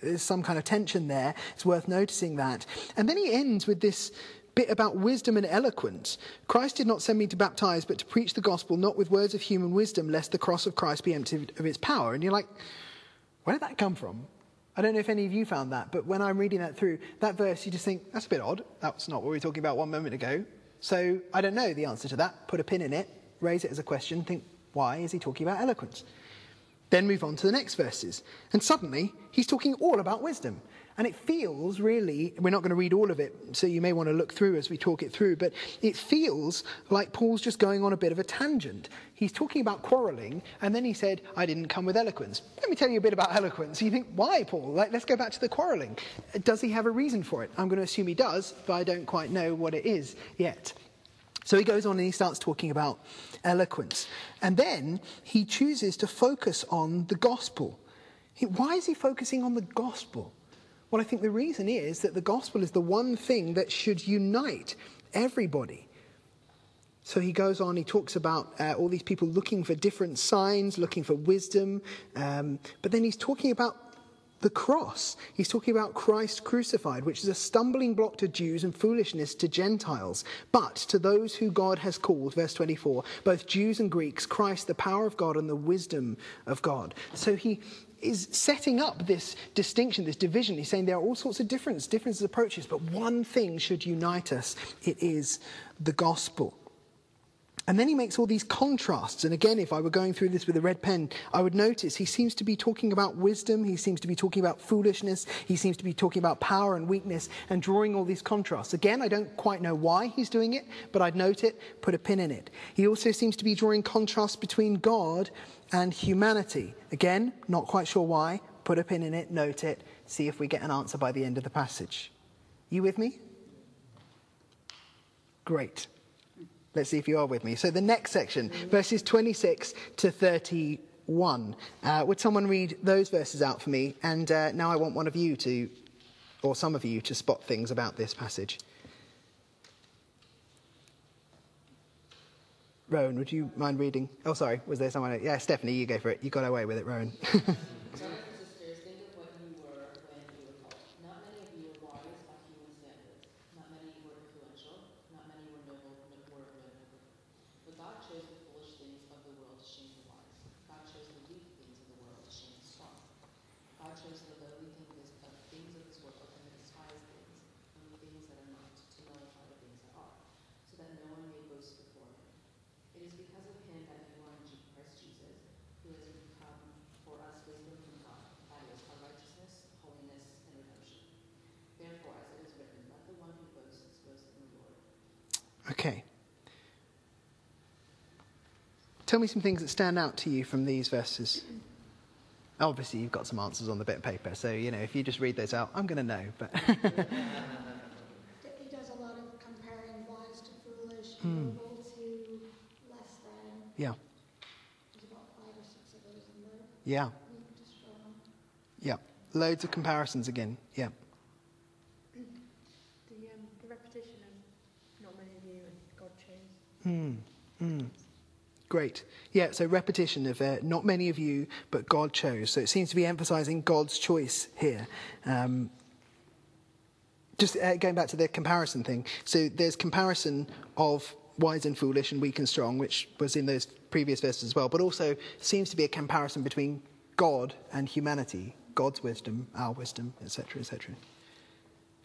There's some kind of tension there. It's worth noticing that. And then he ends with this bit about wisdom and eloquence. Christ did not send me to baptize, but to preach the gospel, not with words of human wisdom, lest the cross of Christ be emptied of its power. And you're like, where did that come from? I don't know if any of you found that, but when I'm reading that through, that verse, you just think, that's a bit odd. That's not what we were talking about one moment ago. So I don't know the answer to that. Put a pin in it, raise it as a question, think, why is he talking about eloquence? Then move on to the next verses. And suddenly, he's talking all about wisdom. And it feels really, we're not going to read all of it, so you may want to look through as we talk it through, but it feels like Paul's just going on a bit of a tangent. He's talking about quarreling, and then he said, I didn't come with eloquence. Let me tell you a bit about eloquence. You think, why, Paul? Like, let's go back to the quarreling. Does he have a reason for it? I'm going to assume he does, but I don't quite know what it is yet. So he goes on and he starts talking about eloquence. And then he chooses to focus on the gospel. Why is he focusing on the gospel? Well, I think the reason is that the gospel is the one thing that should unite everybody. So he goes on, he talks about uh, all these people looking for different signs, looking for wisdom, um, but then he's talking about the cross. He's talking about Christ crucified, which is a stumbling block to Jews and foolishness to Gentiles. But to those who God has called, verse 24, both Jews and Greeks, Christ, the power of God and the wisdom of God. So he is setting up this distinction, this division. He's saying there are all sorts of difference, differences approaches, but one thing should unite us. It is the gospel. And then he makes all these contrasts. And again, if I were going through this with a red pen, I would notice he seems to be talking about wisdom, he seems to be talking about foolishness, he seems to be talking about power and weakness, and drawing all these contrasts. Again, I don't quite know why he's doing it, but I'd note it, put a pin in it. He also seems to be drawing contrasts between God and humanity. Again, not quite sure why, put a pin in it, note it, see if we get an answer by the end of the passage. You with me? Great. Let's see if you are with me. So, the next section, verses 26 to 31. Uh, would someone read those verses out for me? And uh, now I want one of you to, or some of you, to spot things about this passage. Rowan, would you mind reading? Oh, sorry, was there someone? Yeah, Stephanie, you go for it. You got away with it, Rowan. Brothers and sisters, think of what you were when you were called. Not many of you were wise by human standards. Not many were influential. Not many were noble, but were noble. But God chose the foolish things of the world to shame the wise. God chose the weak things of the world to shame the strong. God chose the lowly things of things of this world and the despised things, and the things that are not, to nullify the things that are, so that no one may boast before him. It is because of him that you are in Christ Jesus, who has become for us wisdom from God, that is, our righteousness, holiness, and redemption. Therefore, as it is written, let the one who boasts boast in the Lord. okay. Tell me some things that stand out to you from these verses. Obviously, you've got some answers on the bit of paper, so you know if you just read those out, I'm going to know. But He does a lot of comparing wise to foolish, hmm. noble to less than. yeah, There's about five or six of those in there. yeah, Weak to strong. yeah. Loads of comparisons again. Yeah. The, um, the repetition of not many of you and God chose. Hmm. Hmm. Great. Yeah, so repetition of uh, not many of you, but God chose. So it seems to be emphasizing God's choice here. Um, just uh, going back to the comparison thing. So there's comparison of wise and foolish and weak and strong, which was in those previous verses as well, but also seems to be a comparison between God and humanity, God's wisdom, our wisdom, etc., etc.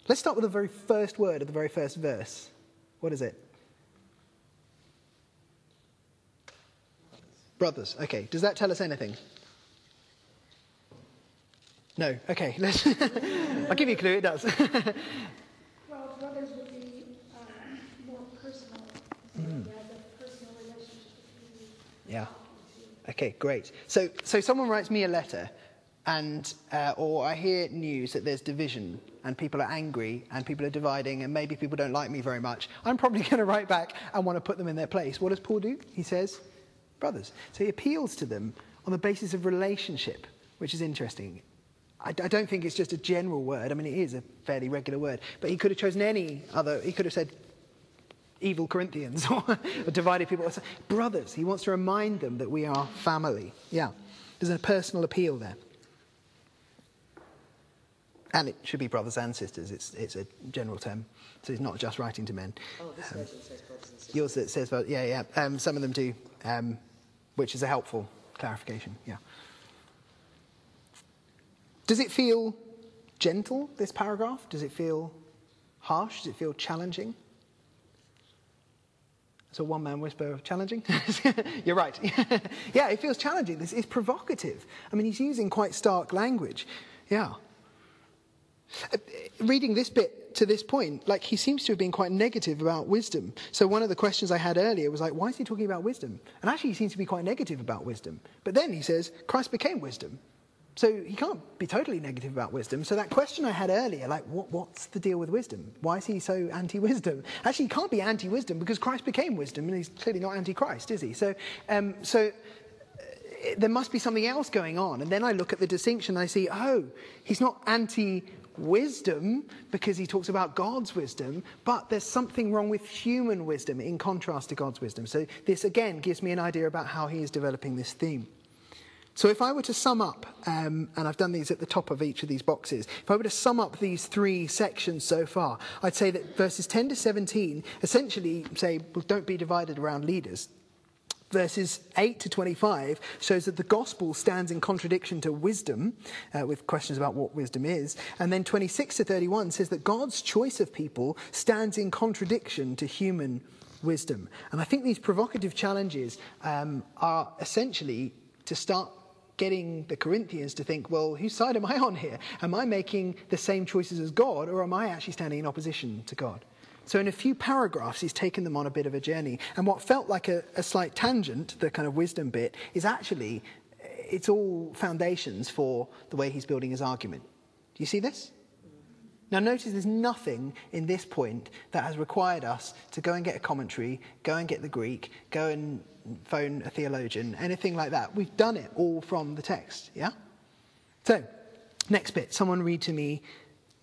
Let's start with the very first word of the very first verse. What is it? Brothers. Okay. Does that tell us anything? No. Okay. Let's I'll give you a clue. It does. Well, brothers would be um, more personal. So Mm. He has a personal relationship yeah. Okay. Great. So, so someone writes me a letter. and uh, or I hear news that there's division and people are angry and people are dividing and maybe people don't like me very much, I'm probably going to write back and want to put them in their place. What does Paul do? He says, brothers. So he appeals to them on the basis of relationship, which is interesting. I, I don't think it's just a general word. I mean, it is a fairly regular word, but he could have chosen any other. He could have said evil Corinthians or divided people. Brothers. He wants to remind them that we are family. Yeah. There's a personal appeal there. And it should be brothers and sisters. It's, it's a general term. So he's not just writing to men. Oh, this um, version says brothers and sisters. Yours says, yeah, yeah. Um, some of them do, um, which is a helpful clarification. Yeah. Does it feel gentle, this paragraph? Does it feel harsh? Does it feel challenging? So one man whisper, of challenging? You're right. yeah, it feels challenging. This is provocative. I mean, he's using quite stark language. Yeah. Uh, reading this bit to this point, like he seems to have been quite negative about wisdom. So one of the questions I had earlier was like, why is he talking about wisdom? And actually, he seems to be quite negative about wisdom. But then he says, Christ became wisdom. So he can't be totally negative about wisdom. So that question I had earlier, like, what, what's the deal with wisdom? Why is he so anti-wisdom? Actually, he can't be anti-wisdom because Christ became wisdom, and he's clearly not anti-Christ, is he? So, um, so uh, there must be something else going on. And then I look at the distinction and I see, oh, he's not anti wisdom because he talks about God's wisdom, but there's something wrong with human wisdom in contrast to God's wisdom. So this again gives me an idea about how he is developing this theme. So if I were to sum up, um, and I've done these at the top of each of these boxes, if I were to sum up these three sections so far, I'd say that verses 10 to 17 essentially say, well, don't be divided around leaders verses 8 to 25 shows that the gospel stands in contradiction to wisdom, uh, with questions about what wisdom is. And then 26 to 31 says that God's choice of people stands in contradiction to human wisdom. And I think these provocative challenges um, are essentially to start getting the Corinthians to think, well, whose side am I on here? Am I making the same choices as God, or am I actually standing in opposition to God? So, in a few paragraphs, he's taken them on a bit of a journey. And what felt like a, a slight tangent, the kind of wisdom bit, is actually, eh, it's all foundations for the way he's building his argument. Do you see this? Now, notice there's nothing in this point that has required us to go and get a commentary, go and get the Greek, go and phone a theologian, anything like that. We've done it all from the text, yeah? So, next bit. Someone read to me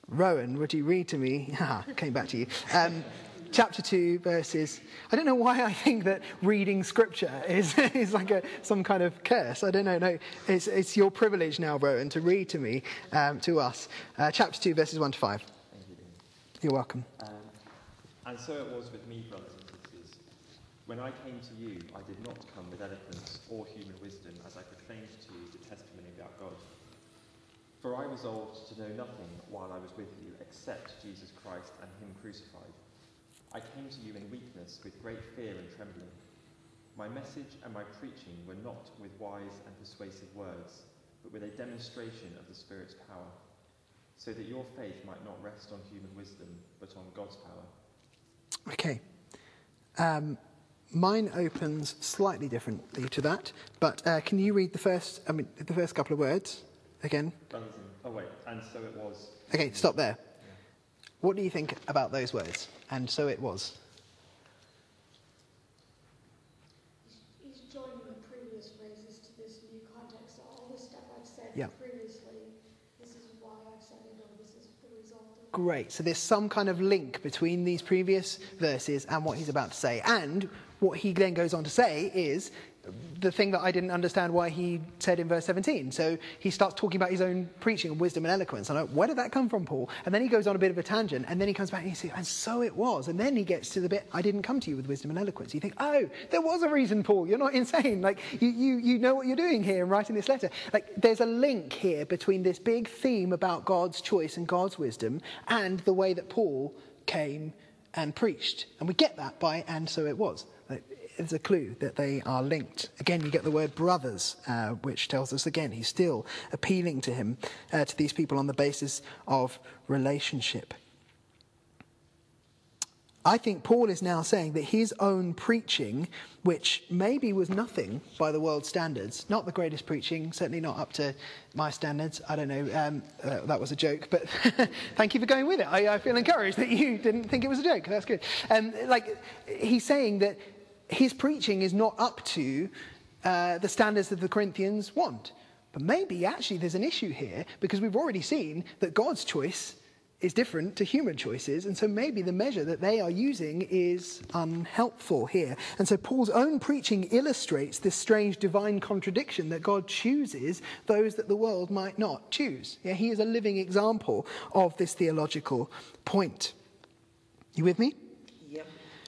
Rowan, would you read to me? Came back to you. Um, chapter 2, verses. I don't know why I think that reading scripture is, is like a, some kind of curse. I don't know. No, it's, it's your privilege now, Rowan, to read to me, um, to us. Uh, chapter 2, verses 1 to 5. Thank you, You're welcome. Um, and so it was with me, brothers and sisters. When I came to you, I did not come with eloquence or human wisdom as I proclaimed to you the testimony about God. For I resolved to know nothing while I was with you except Jesus Christ and Him crucified. I came to you in weakness with great fear and trembling. My message and my preaching were not with wise and persuasive words, but with a demonstration of the Spirit's power, so that your faith might not rest on human wisdom, but on God's power. Okay. Um, mine opens slightly differently to that, but uh, can you read the first? I mean, the first couple of words again? oh, wait, and so it was. Okay, stop there. What do you think about those words? And so it was. He's joining the previous phrases to this new context. So all the stuff I've said yeah. previously, this is why I've said it, or this is the result of Great. So there's some kind of link between these previous verses and what he's about to say. And what he then goes on to say is the thing that I didn't understand why he said in verse 17. So he starts talking about his own preaching and wisdom and eloquence. I'm like, where did that come from, Paul? And then he goes on a bit of a tangent, and then he comes back and he says, and so it was. And then he gets to the bit, I didn't come to you with wisdom and eloquence. You think, oh, there was a reason, Paul. You're not insane. Like, you, you, you know what you're doing here in writing this letter. Like, there's a link here between this big theme about God's choice and God's wisdom and the way that Paul came and preached. And we get that by, and so it was is a clue that they are linked. Again, you get the word brothers, uh, which tells us again he's still appealing to him, uh, to these people on the basis of relationship. I think Paul is now saying that his own preaching, which maybe was nothing by the world's standards, not the greatest preaching, certainly not up to my standards. I don't know, um, uh, that was a joke, but thank you for going with it. I, I, feel encouraged that you didn't think it was a joke. That's good. Um, like, he's saying that his preaching is not up to uh, the standards that the Corinthians want. But maybe actually there's an issue here because we've already seen that God's choice is different to human choices. And so maybe the measure that they are using is unhelpful here. And so Paul's own preaching illustrates this strange divine contradiction that God chooses those that the world might not choose. Yeah, he is a living example of this theological point. You with me?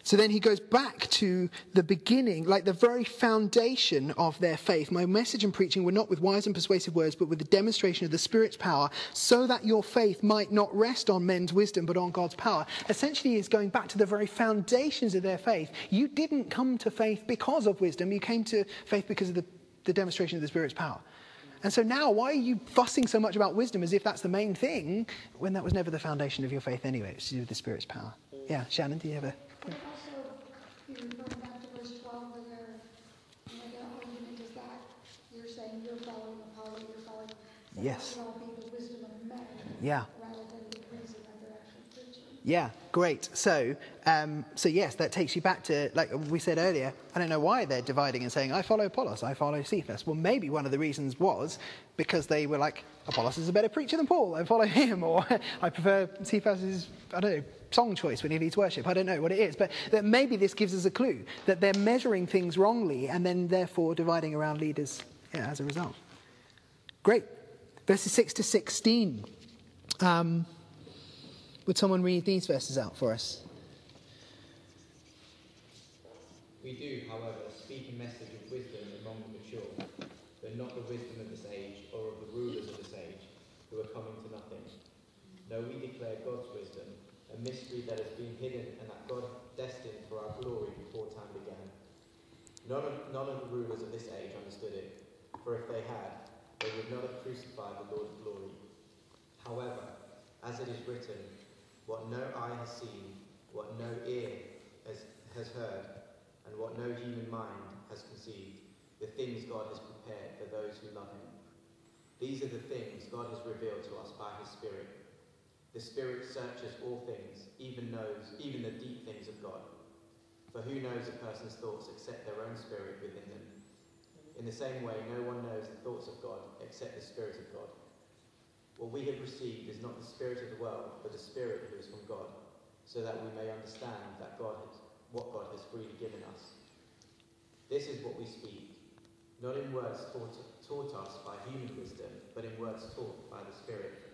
So then he goes back to the beginning, like the very foundation of their faith. My message and preaching were not with wise and persuasive words, but with the demonstration of the Spirit's power, so that your faith might not rest on men's wisdom, but on God's power. Essentially, is going back to the very foundations of their faith. You didn't come to faith because of wisdom, you came to faith because of the, the demonstration of the Spirit's power. And so now, why are you fussing so much about wisdom as if that's the main thing when that was never the foundation of your faith anyway? It's to do with the Spirit's power. Yeah, Shannon, do you have a you're going back to verse 12 where they're, you know, the argument is that you're saying you're following Apollo, you're following. Yes. That all be the wisdom of men. Yeah. Rather than the reason that they're actually preaching. Yeah, great. So, um, so yes, that takes you back to like we said earlier. I don't know why they're dividing and saying I follow Apollos, I follow Cephas. Well, maybe one of the reasons was because they were like Apollos is a better preacher than Paul. I follow him, or I prefer Cephas's I don't know song choice when he leads worship. I don't know what it is, but that maybe this gives us a clue that they're measuring things wrongly and then therefore dividing around leaders yeah, as a result. Great. Verses 6 to 16. Um, would someone read these verses out for us? We do, however, speak a message of wisdom among the mature, but not the wisdom of this age or of the rulers of this age who are coming to nothing. No, we declare God's wisdom mystery that has been hidden and that God destined for our glory before time began. None of, none of the rulers of this age understood it, for if they had, they would not have crucified the Lord of glory. However, as it is written, what no eye has seen, what no ear has, has heard, and what no human mind has conceived, the things God has prepared for those who love him. These are the things God has revealed to us by his Spirit. The Spirit searches all things, even knows even the deep things of God. For who knows a person's thoughts except their own spirit within them? In the same way, no one knows the thoughts of God except the Spirit of God. What we have received is not the Spirit of the world, but the Spirit who is from God, so that we may understand that God has, what God has freely given us. This is what we speak, not in words taught, taught us by human wisdom, but in words taught by the Spirit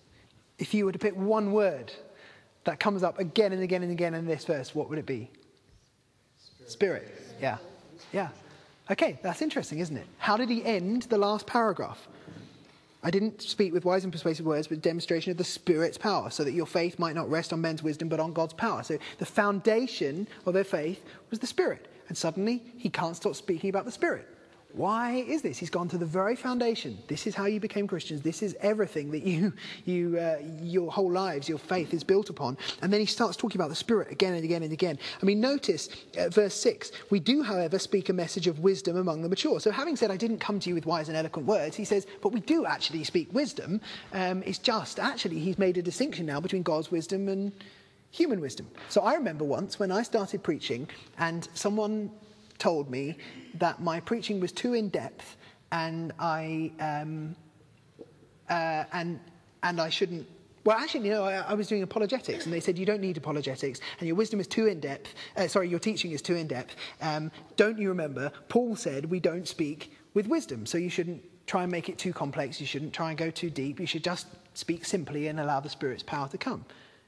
if you were to pick one word that comes up again and again and again in this verse, what would it be? Spirit. Spirit. Yeah. Yeah. Okay, that's interesting, isn't it? How did he end the last paragraph? I didn't speak with wise and persuasive words, but demonstration of the Spirit's power, so that your faith might not rest on men's wisdom, but on God's power. So the foundation of their faith was the Spirit. And suddenly, he can't stop speaking about the Spirit. Why is this? He's gone to the very foundation. This is how you became Christians. This is everything that you, you, uh, your whole lives, your faith is built upon. And then he starts talking about the Spirit again and again and again. I mean, notice uh, verse 6 We do, however, speak a message of wisdom among the mature. So, having said, I didn't come to you with wise and eloquent words, he says, But we do actually speak wisdom. Um, it's just, actually, he's made a distinction now between God's wisdom and human wisdom. So, I remember once when I started preaching and someone told me that my preaching was too in depth and I, um, uh, and, and I shouldn't. Well, actually, you know, I, I, was doing apologetics, and they said you don't need apologetics, and your wisdom is too in depth. Uh, sorry, your teaching is too in depth. Um, don't you remember? Paul said we don't speak with wisdom, so you shouldn't try and make it too complex. You shouldn't try and go too deep. You should just speak simply and allow the Spirit's power to come.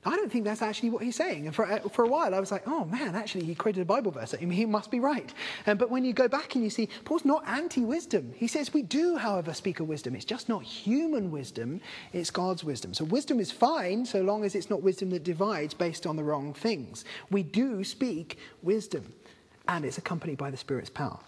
I don't think that's actually what he's saying. And for, uh, for a while, I was like, oh man, actually, he quoted a Bible verse. I mean, he must be right. Um, but when you go back and you see, Paul's not anti wisdom. He says, we do, however, speak of wisdom. It's just not human wisdom, it's God's wisdom. So wisdom is fine so long as it's not wisdom that divides based on the wrong things. We do speak wisdom, and it's accompanied by the Spirit's power.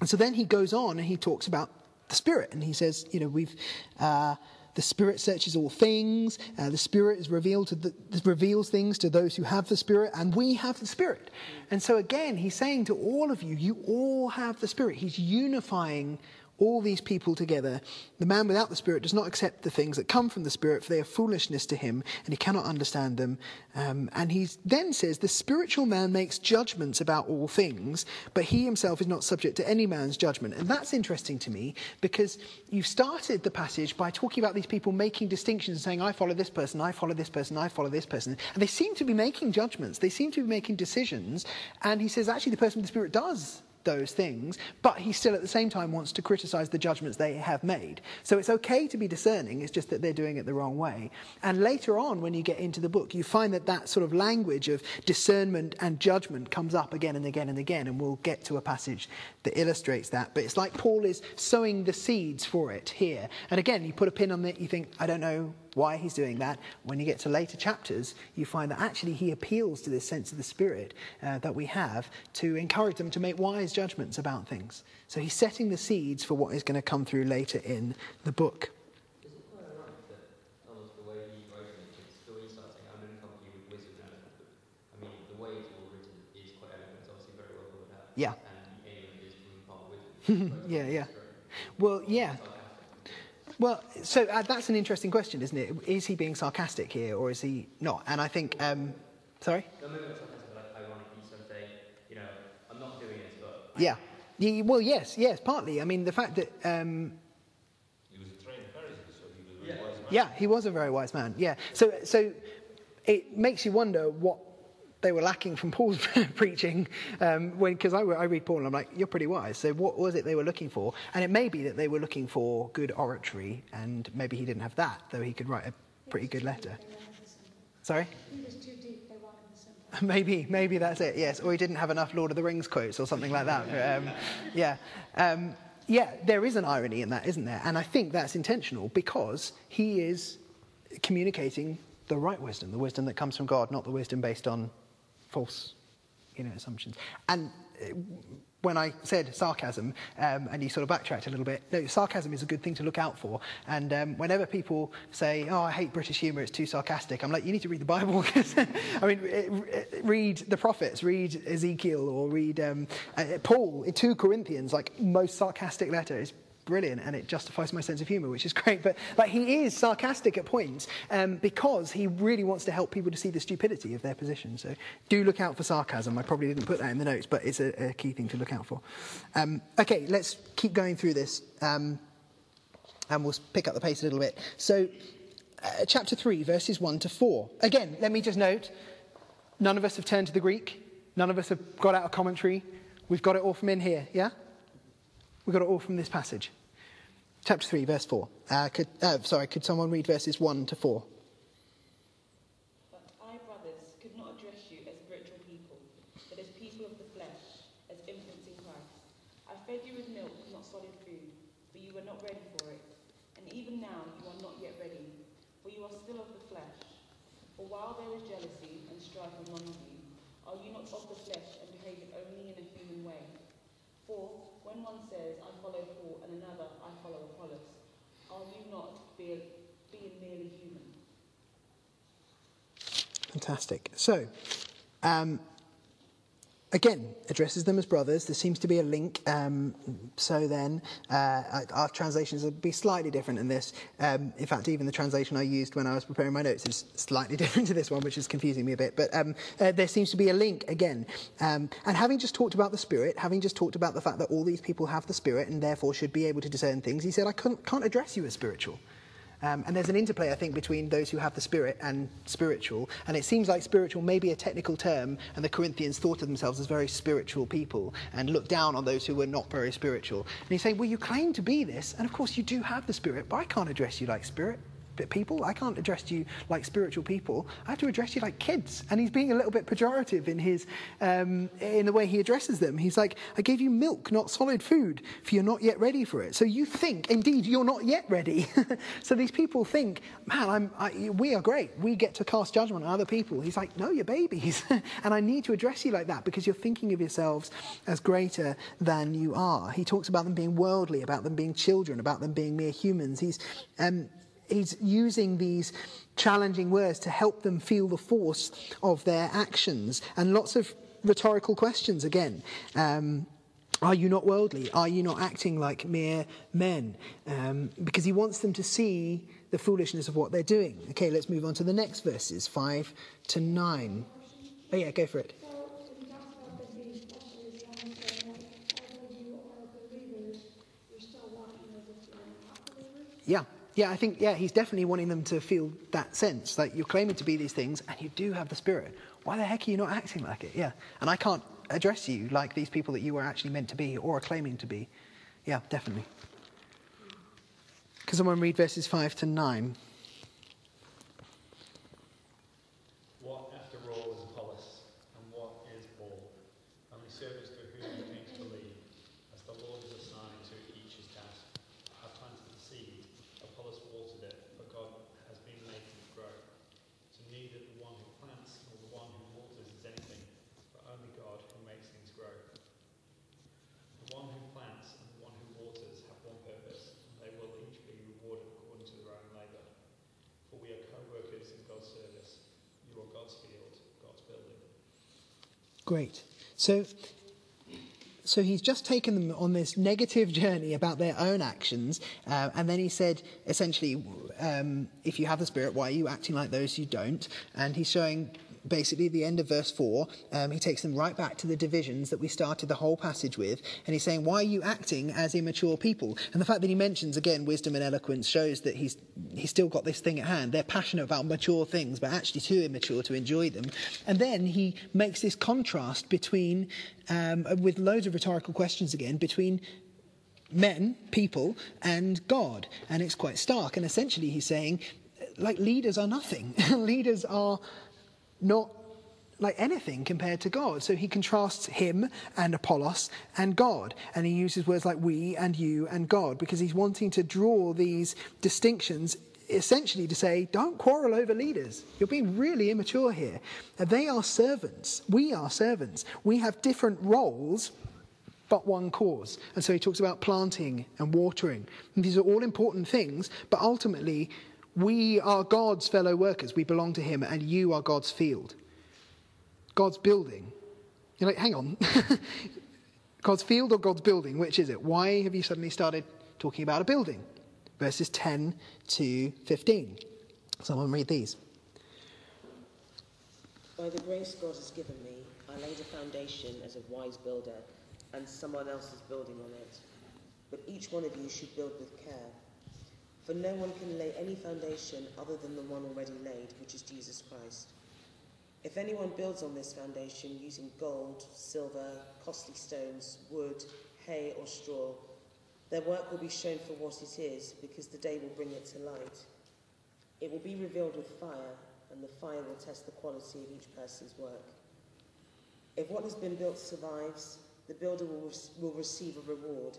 And so then he goes on and he talks about the Spirit. And he says, you know, we've. Uh, the Spirit searches all things. Uh, the Spirit is revealed to the, reveals things to those who have the Spirit, and we have the Spirit. And so again, he's saying to all of you, you all have the Spirit. He's unifying all these people together. The man without the Spirit does not accept the things that come from the Spirit, for they are foolishness to him, and he cannot understand them. Um, and he then says, The spiritual man makes judgments about all things, but he himself is not subject to any man's judgment. And that's interesting to me because you've started the passage by talking about these people making distinctions and saying, I follow this person, I follow this person, I follow this person. And they seem to be making judgments, they seem to be making decisions. And he says, Actually, the person with the Spirit does those things, but he still at the same time wants to criticize the judgments they have made. So it's okay to be discerning, it's just that they're doing it the wrong way. And later on, when you get into the book, you find that that sort of language of discernment and judgment comes up again and again and again, and we'll get to a passage that illustrates that. But it's like Paul is sowing the seeds for it here. And again, you put a pin on it, you think, I don't know why he's doing that. When you get to later chapters, you find that actually he appeals to this sense of the Spirit uh, that we have to encourage them to make wise judgments about things. So he's setting the seeds for what is going to come through later in the book. Yeah. yeah, yeah. Well, yeah. Well, so uh, that's an interesting question, isn't it? Is he being sarcastic here, or is he not? And I think, um, sorry. Yeah. yeah. Well, yes, yes, partly. I mean, the fact that. Um, he was a trained Pharisee, so he was a very wise man. Yeah, he was a very wise man. Yeah. So, so it makes you wonder what they were lacking from Paul's preaching. Because um, I, I, read Paul and I'm like, you're pretty wise. So what was it they were looking for? And it may be that they were looking for good oratory, and maybe he didn't have that, though he could write a pretty good letter. Sorry? Maybe, maybe that's it. Yes, or he didn't have enough Lord of the Rings quotes or something like that. Um, yeah, um, yeah. There is an irony in that, isn't there? And I think that's intentional because he is communicating the right wisdom, the wisdom that comes from God, not the wisdom based on false you know, assumptions. And uh, when I said sarcasm, um, and you sort of backtracked a little bit, no, sarcasm is a good thing to look out for. And um, whenever people say, oh, I hate British humour, it's too sarcastic, I'm like, you need to read the Bible. I mean, read the prophets, read Ezekiel, or read um, uh, Paul in 2 Corinthians, like, most sarcastic letter brilliant and it justifies my sense of humor, which is great. But like, he is sarcastic at points um, because he really wants to help people to see the stupidity of their position. So do look out for sarcasm. I probably didn't put that in the notes, but it's a, a key thing to look out for. Um, okay, let's keep going through this um, and we'll pick up the pace a little bit. So, uh, chapter 3, verses 1 to 4. Again, let me just note none of us have turned to the Greek, none of us have got out a commentary. We've got it all from in here, yeah? We got it all from this passage. Chapter 3, verse 4. Uh, could, uh, sorry, could someone read verses 1 to 4? But I, brothers, could not address you as spiritual people, but as people of the flesh, as infants in Christ. I fed you with milk, not solid food, for you were not ready for it. And even now you are not yet ready, for you are still of the flesh. For while there is jealousy and strife among you, are you not of the flesh and behaving only in a human way? For when one says, I follow Paul, and another, I follow Apollos, are you not being, merely human? Fantastic. So, um, again, addresses them as brothers. There seems to be a link. Um, so then, uh, our translations would be slightly different in this. Um, in fact, even the translation I used when I was preparing my notes is slightly different to this one, which is confusing me a bit. But um, uh, there seems to be a link again. Um, and having just talked about the Spirit, having just talked about the fact that all these people have the Spirit and therefore should be able to discern things, he said, I can't address you as spiritual. Um, and there's an interplay, I think, between those who have the Spirit and spiritual. And it seems like spiritual may be a technical term, and the Corinthians thought of themselves as very spiritual people and looked down on those who were not very spiritual. And he's saying, Well, you claim to be this, and of course you do have the Spirit, but I can't address you like Spirit. People. I can't address you like spiritual people. I have to address you like kids. And he's being a little bit pejorative in his um, in the way he addresses them. He's like, I gave you milk, not solid food, for you're not yet ready for it. So you think, indeed, you're not yet ready. so these people think, man, I, we are great. We get to cast judgment on other people. He's like, no, you're babies. and I need to address you like that because you're thinking of yourselves as greater than you are. He talks about them being worldly, about them being children, about them being mere humans. He's um, he's using these challenging words to help them feel the force of their actions. And lots of rhetorical questions again. Um, are you not worldly? Are you not acting like mere men? Um, because he wants them to see the foolishness of what they're doing. Okay, let's move on to the next verses, 5 to 9. Oh, yeah, go for it. Yeah. Yeah, I think, yeah, he's definitely wanting them to feel that sense. Like you're claiming to be these things and you do have the Spirit. Why the heck are you not acting like it? Yeah. And I can't address you like these people that you were actually meant to be or are claiming to be. Yeah, definitely. Can someone read verses 5 to 9? What, after all, is Apollos, and what is Paul? Only servants to whom he came to believe, as the Lord has assigned to each his task. I planted the seed, Apollos watered it, but God has been making it grow. So neither the one who plants nor the one who waters is anything, but only God who makes things grow. The one who plants and the one who waters have one purpose, and they will each be rewarded according to their own labour. For we are co-workers in God's service. You are God's field, God's building. Great. So, so he's just taken them on this negative journey about their own actions, uh, and then he said, essentially, um, if you have the Spirit, why are you acting like those who don't? And he's showing basically the end of verse 4, um, he takes them right back to the divisions that we started the whole passage with. And he's saying, Why are you acting as immature people? And the fact that he mentions, again, wisdom and eloquence shows that he's, he's still got this thing at hand. They're passionate about mature things, but actually too immature to enjoy them. And then he makes this contrast between, um, with loads of rhetorical questions again, between men, people, and God. And it's quite stark. And essentially, he's saying, like, leaders are nothing. leaders are not like anything compared to God. So he contrasts him and Apollos and God. And he uses words like we and you and God because he's wanting to draw these distinctions essentially to say, don't quarrel over leaders. You're being really immature here. They are servants. We are servants. We have different roles, but one cause. And so he talks about planting and watering. And these are all important things, but ultimately, we are God's fellow workers. We belong to Him, and you are God's field. God's building. You're like, hang on. God's field or God's building? Which is it? Why have you suddenly started talking about a building? Verses 10 to 15. Someone read these. By the grace God has given me, I laid a foundation as a wise builder, and someone else is building on it. But each one of you should build with care. For no one can lay any foundation other than the one already laid, which is Jesus Christ. If anyone builds on this foundation using gold, silver, costly stones, wood, hay, or straw, their work will be shown for what it is, because the day will bring it to light. It will be revealed with fire, and the fire will test the quality of each person's work. If what has been built survives, the builder will, will receive a reward.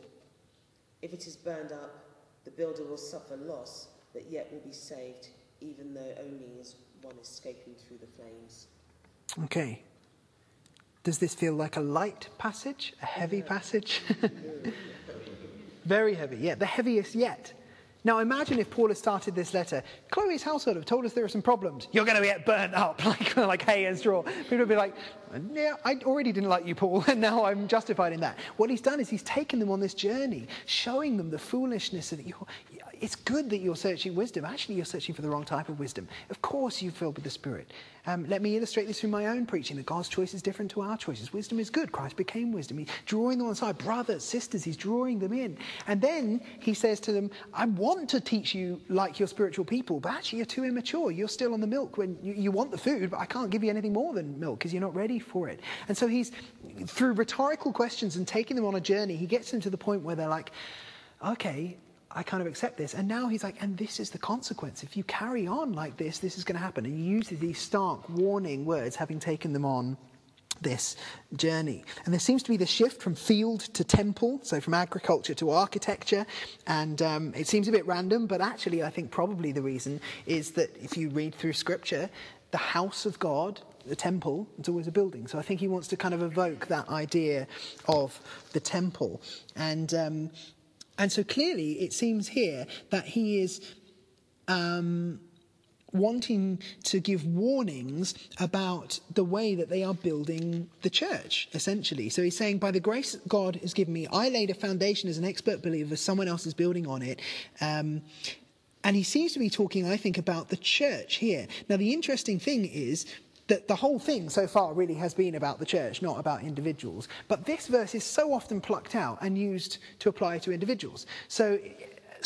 If it is burned up, the builder will suffer loss, but yet will be saved, even though only as one escaping through the flames. Okay. Does this feel like a light passage? A heavy passage? Very heavy, yeah, the heaviest yet. Now imagine if Paul had started this letter. Chloe's household have told us there are some problems. You're going to get burnt up like, like hay and straw. People would be like, yeah, I already didn't like you, Paul, and now I'm justified in that. What he's done is he's taken them on this journey, showing them the foolishness that you're, it's good that you're searching wisdom. Actually, you're searching for the wrong type of wisdom. Of course, you're filled with the Spirit. Um, let me illustrate this through my own preaching that God's choice is different to our choices. Wisdom is good. Christ became wisdom. He's drawing them on side. Brothers, sisters, he's drawing them in. And then he says to them, I want to teach you like your spiritual people, but actually, you're too immature. You're still on the milk when you, you want the food, but I can't give you anything more than milk because you're not ready for it. And so he's, through rhetorical questions and taking them on a journey, he gets them to the point where they're like, okay, I kind of accept this. And now he's like, and this is the consequence. If you carry on like this, this is going to happen. And he uses these stark warning words, having taken them on this journey. And there seems to be the shift from field to temple, so from agriculture to architecture. And um, it seems a bit random, but actually, I think probably the reason is that if you read through scripture, the house of God, the temple, it's always a building. So I think he wants to kind of evoke that idea of the temple. And, um, and so clearly, it seems here that he is. Um, wanting to give warnings about the way that they are building the church, essentially. So he's saying, by the grace God has given me, I laid a foundation as an expert believer, someone else is building on it. Um, and he seems to be talking, I think, about the church here. Now, the interesting thing is that the whole thing so far really has been about the church, not about individuals. But this verse is so often plucked out and used to apply to individuals. So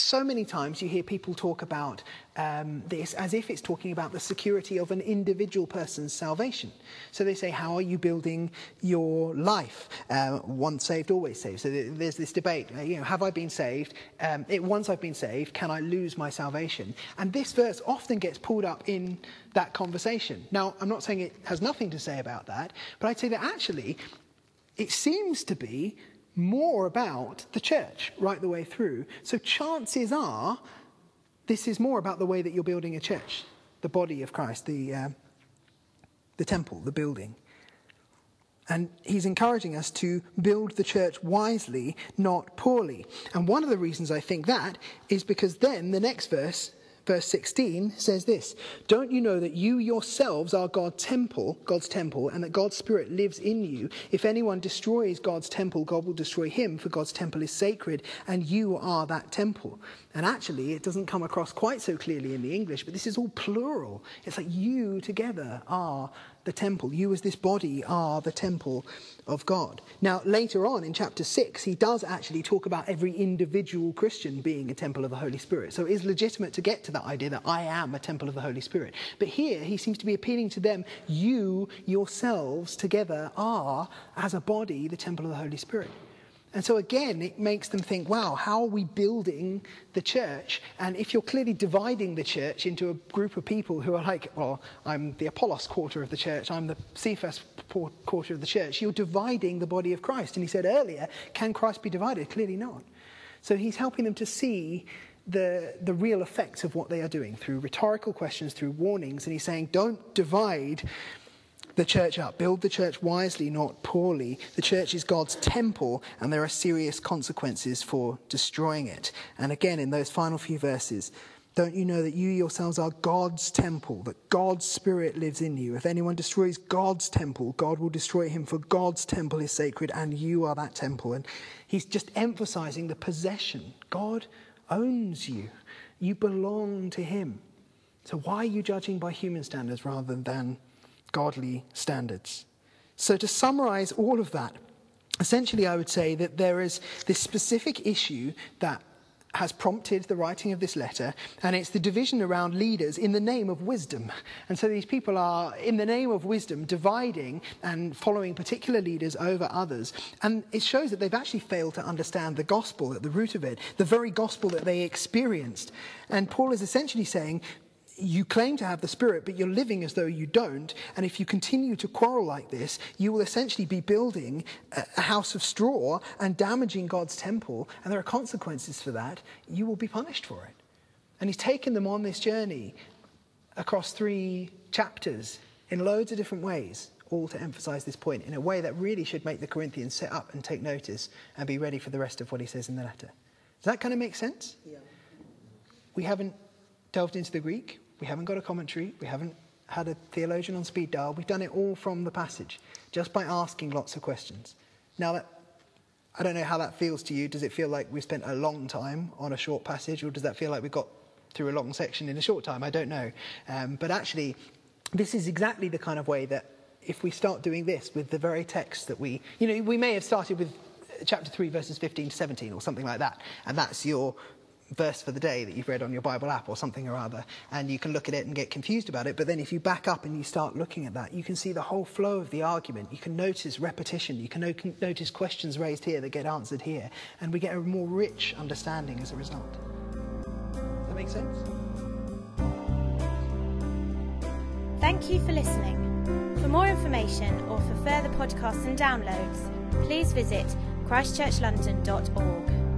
so many times you hear people talk about um, this as if it's talking about the security of an individual person's salvation. So they say, How are you building your life? Uh, once saved, always saved. So there's this debate uh, you know, have I been saved? Um, it, once I've been saved, can I lose my salvation? And this verse often gets pulled up in that conversation. Now, I'm not saying it has nothing to say about that, but I'd say that actually it seems to be more about the church right the way through. So chances are this is more about the way that you're building a church, the body of Christ, the, uh, the temple, the building. And he's encouraging us to build the church wisely, not poorly. And one of the reasons I think that is because then the next verse verse 16 says this Don't you know that you yourselves are God's temple, God's temple, and that God's Spirit lives in you? If anyone destroys God's temple, God will destroy him, for God's temple is sacred, and you are that temple. And actually, it doesn't come across quite so clearly in the English, but this is all plural. It's like you together are the temple. You, as this body, are the temple of God. Now, later on in chapter 6, he does actually talk about every individual Christian being a temple of the Holy Spirit. So it is legitimate to get to that idea that I am a temple of the Holy Spirit. But here, he seems to be appealing to them you yourselves together are, as a body, the temple of the Holy Spirit. And so again, it makes them think, wow, how are we building the church? And if you're clearly dividing the church into a group of people who are like, well, I'm the Apollos quarter of the church, I'm the Cephas quarter of the church, you're dividing the body of Christ. And he said earlier, can Christ be divided? Clearly not. So he's helping them to see the, the real effects of what they are doing through rhetorical questions, through warnings. And he's saying, don't divide the church up. Build the church wisely, not poorly. The church is God's temple, and there are serious consequences for destroying it. And again, in those final few verses, don't you know that you yourselves are God's temple, that God's Spirit lives in you? If anyone destroys God's temple, God will destroy him, for God's temple is sacred, and you are that temple. And he's just emphasizing the possession. God owns you, you belong to him. So why are you judging by human standards rather than godly standards. So, to summarize all of that, essentially, I would say that there is this specific issue that has prompted the writing of this letter, and it's the division around leaders in the name of wisdom. And so these people are, in the name of wisdom, dividing and following particular leaders over others. And it shows that they've actually failed to understand the gospel at the root of it, the very gospel that they experienced. And Paul is essentially saying, you claim to have the Spirit, but you're living as though you don't. And if you continue to quarrel like this, you will essentially be building a house of straw and damaging God's temple. And there are consequences for that. You will be punished for it. And he's taken them on this journey across three chapters in loads of different ways, all to emphasize this point in a way that really should make the Corinthians sit up and take notice and be ready for the rest of what he says in the letter. Does that kind of make sense? Yeah. We haven't delved into the Greek. We haven't got a commentary. We haven't had a theologian on speed dial. We've done it all from the passage, just by asking lots of questions. Now, that, I don't know how that feels to you. Does it feel like we spent a long time on a short passage, or does that feel like we got through a long section in a short time? I don't know. Um, but actually, this is exactly the kind of way that if we start doing this with the very text that we, you know, we may have started with chapter 3, verses 15 to 17, or something like that, and that's your verse for the day that you've read on your Bible app or something or other, and you can look at it and get confused about it. But then if you back up and you start looking at that, you can see the whole flow of the argument. You can notice repetition. You can no- notice questions raised here that get answered here. And we get a more rich understanding as a result. Does that make sense? Thank you for listening. For more information or for further podcasts and downloads, please visit christchurchlondon.org.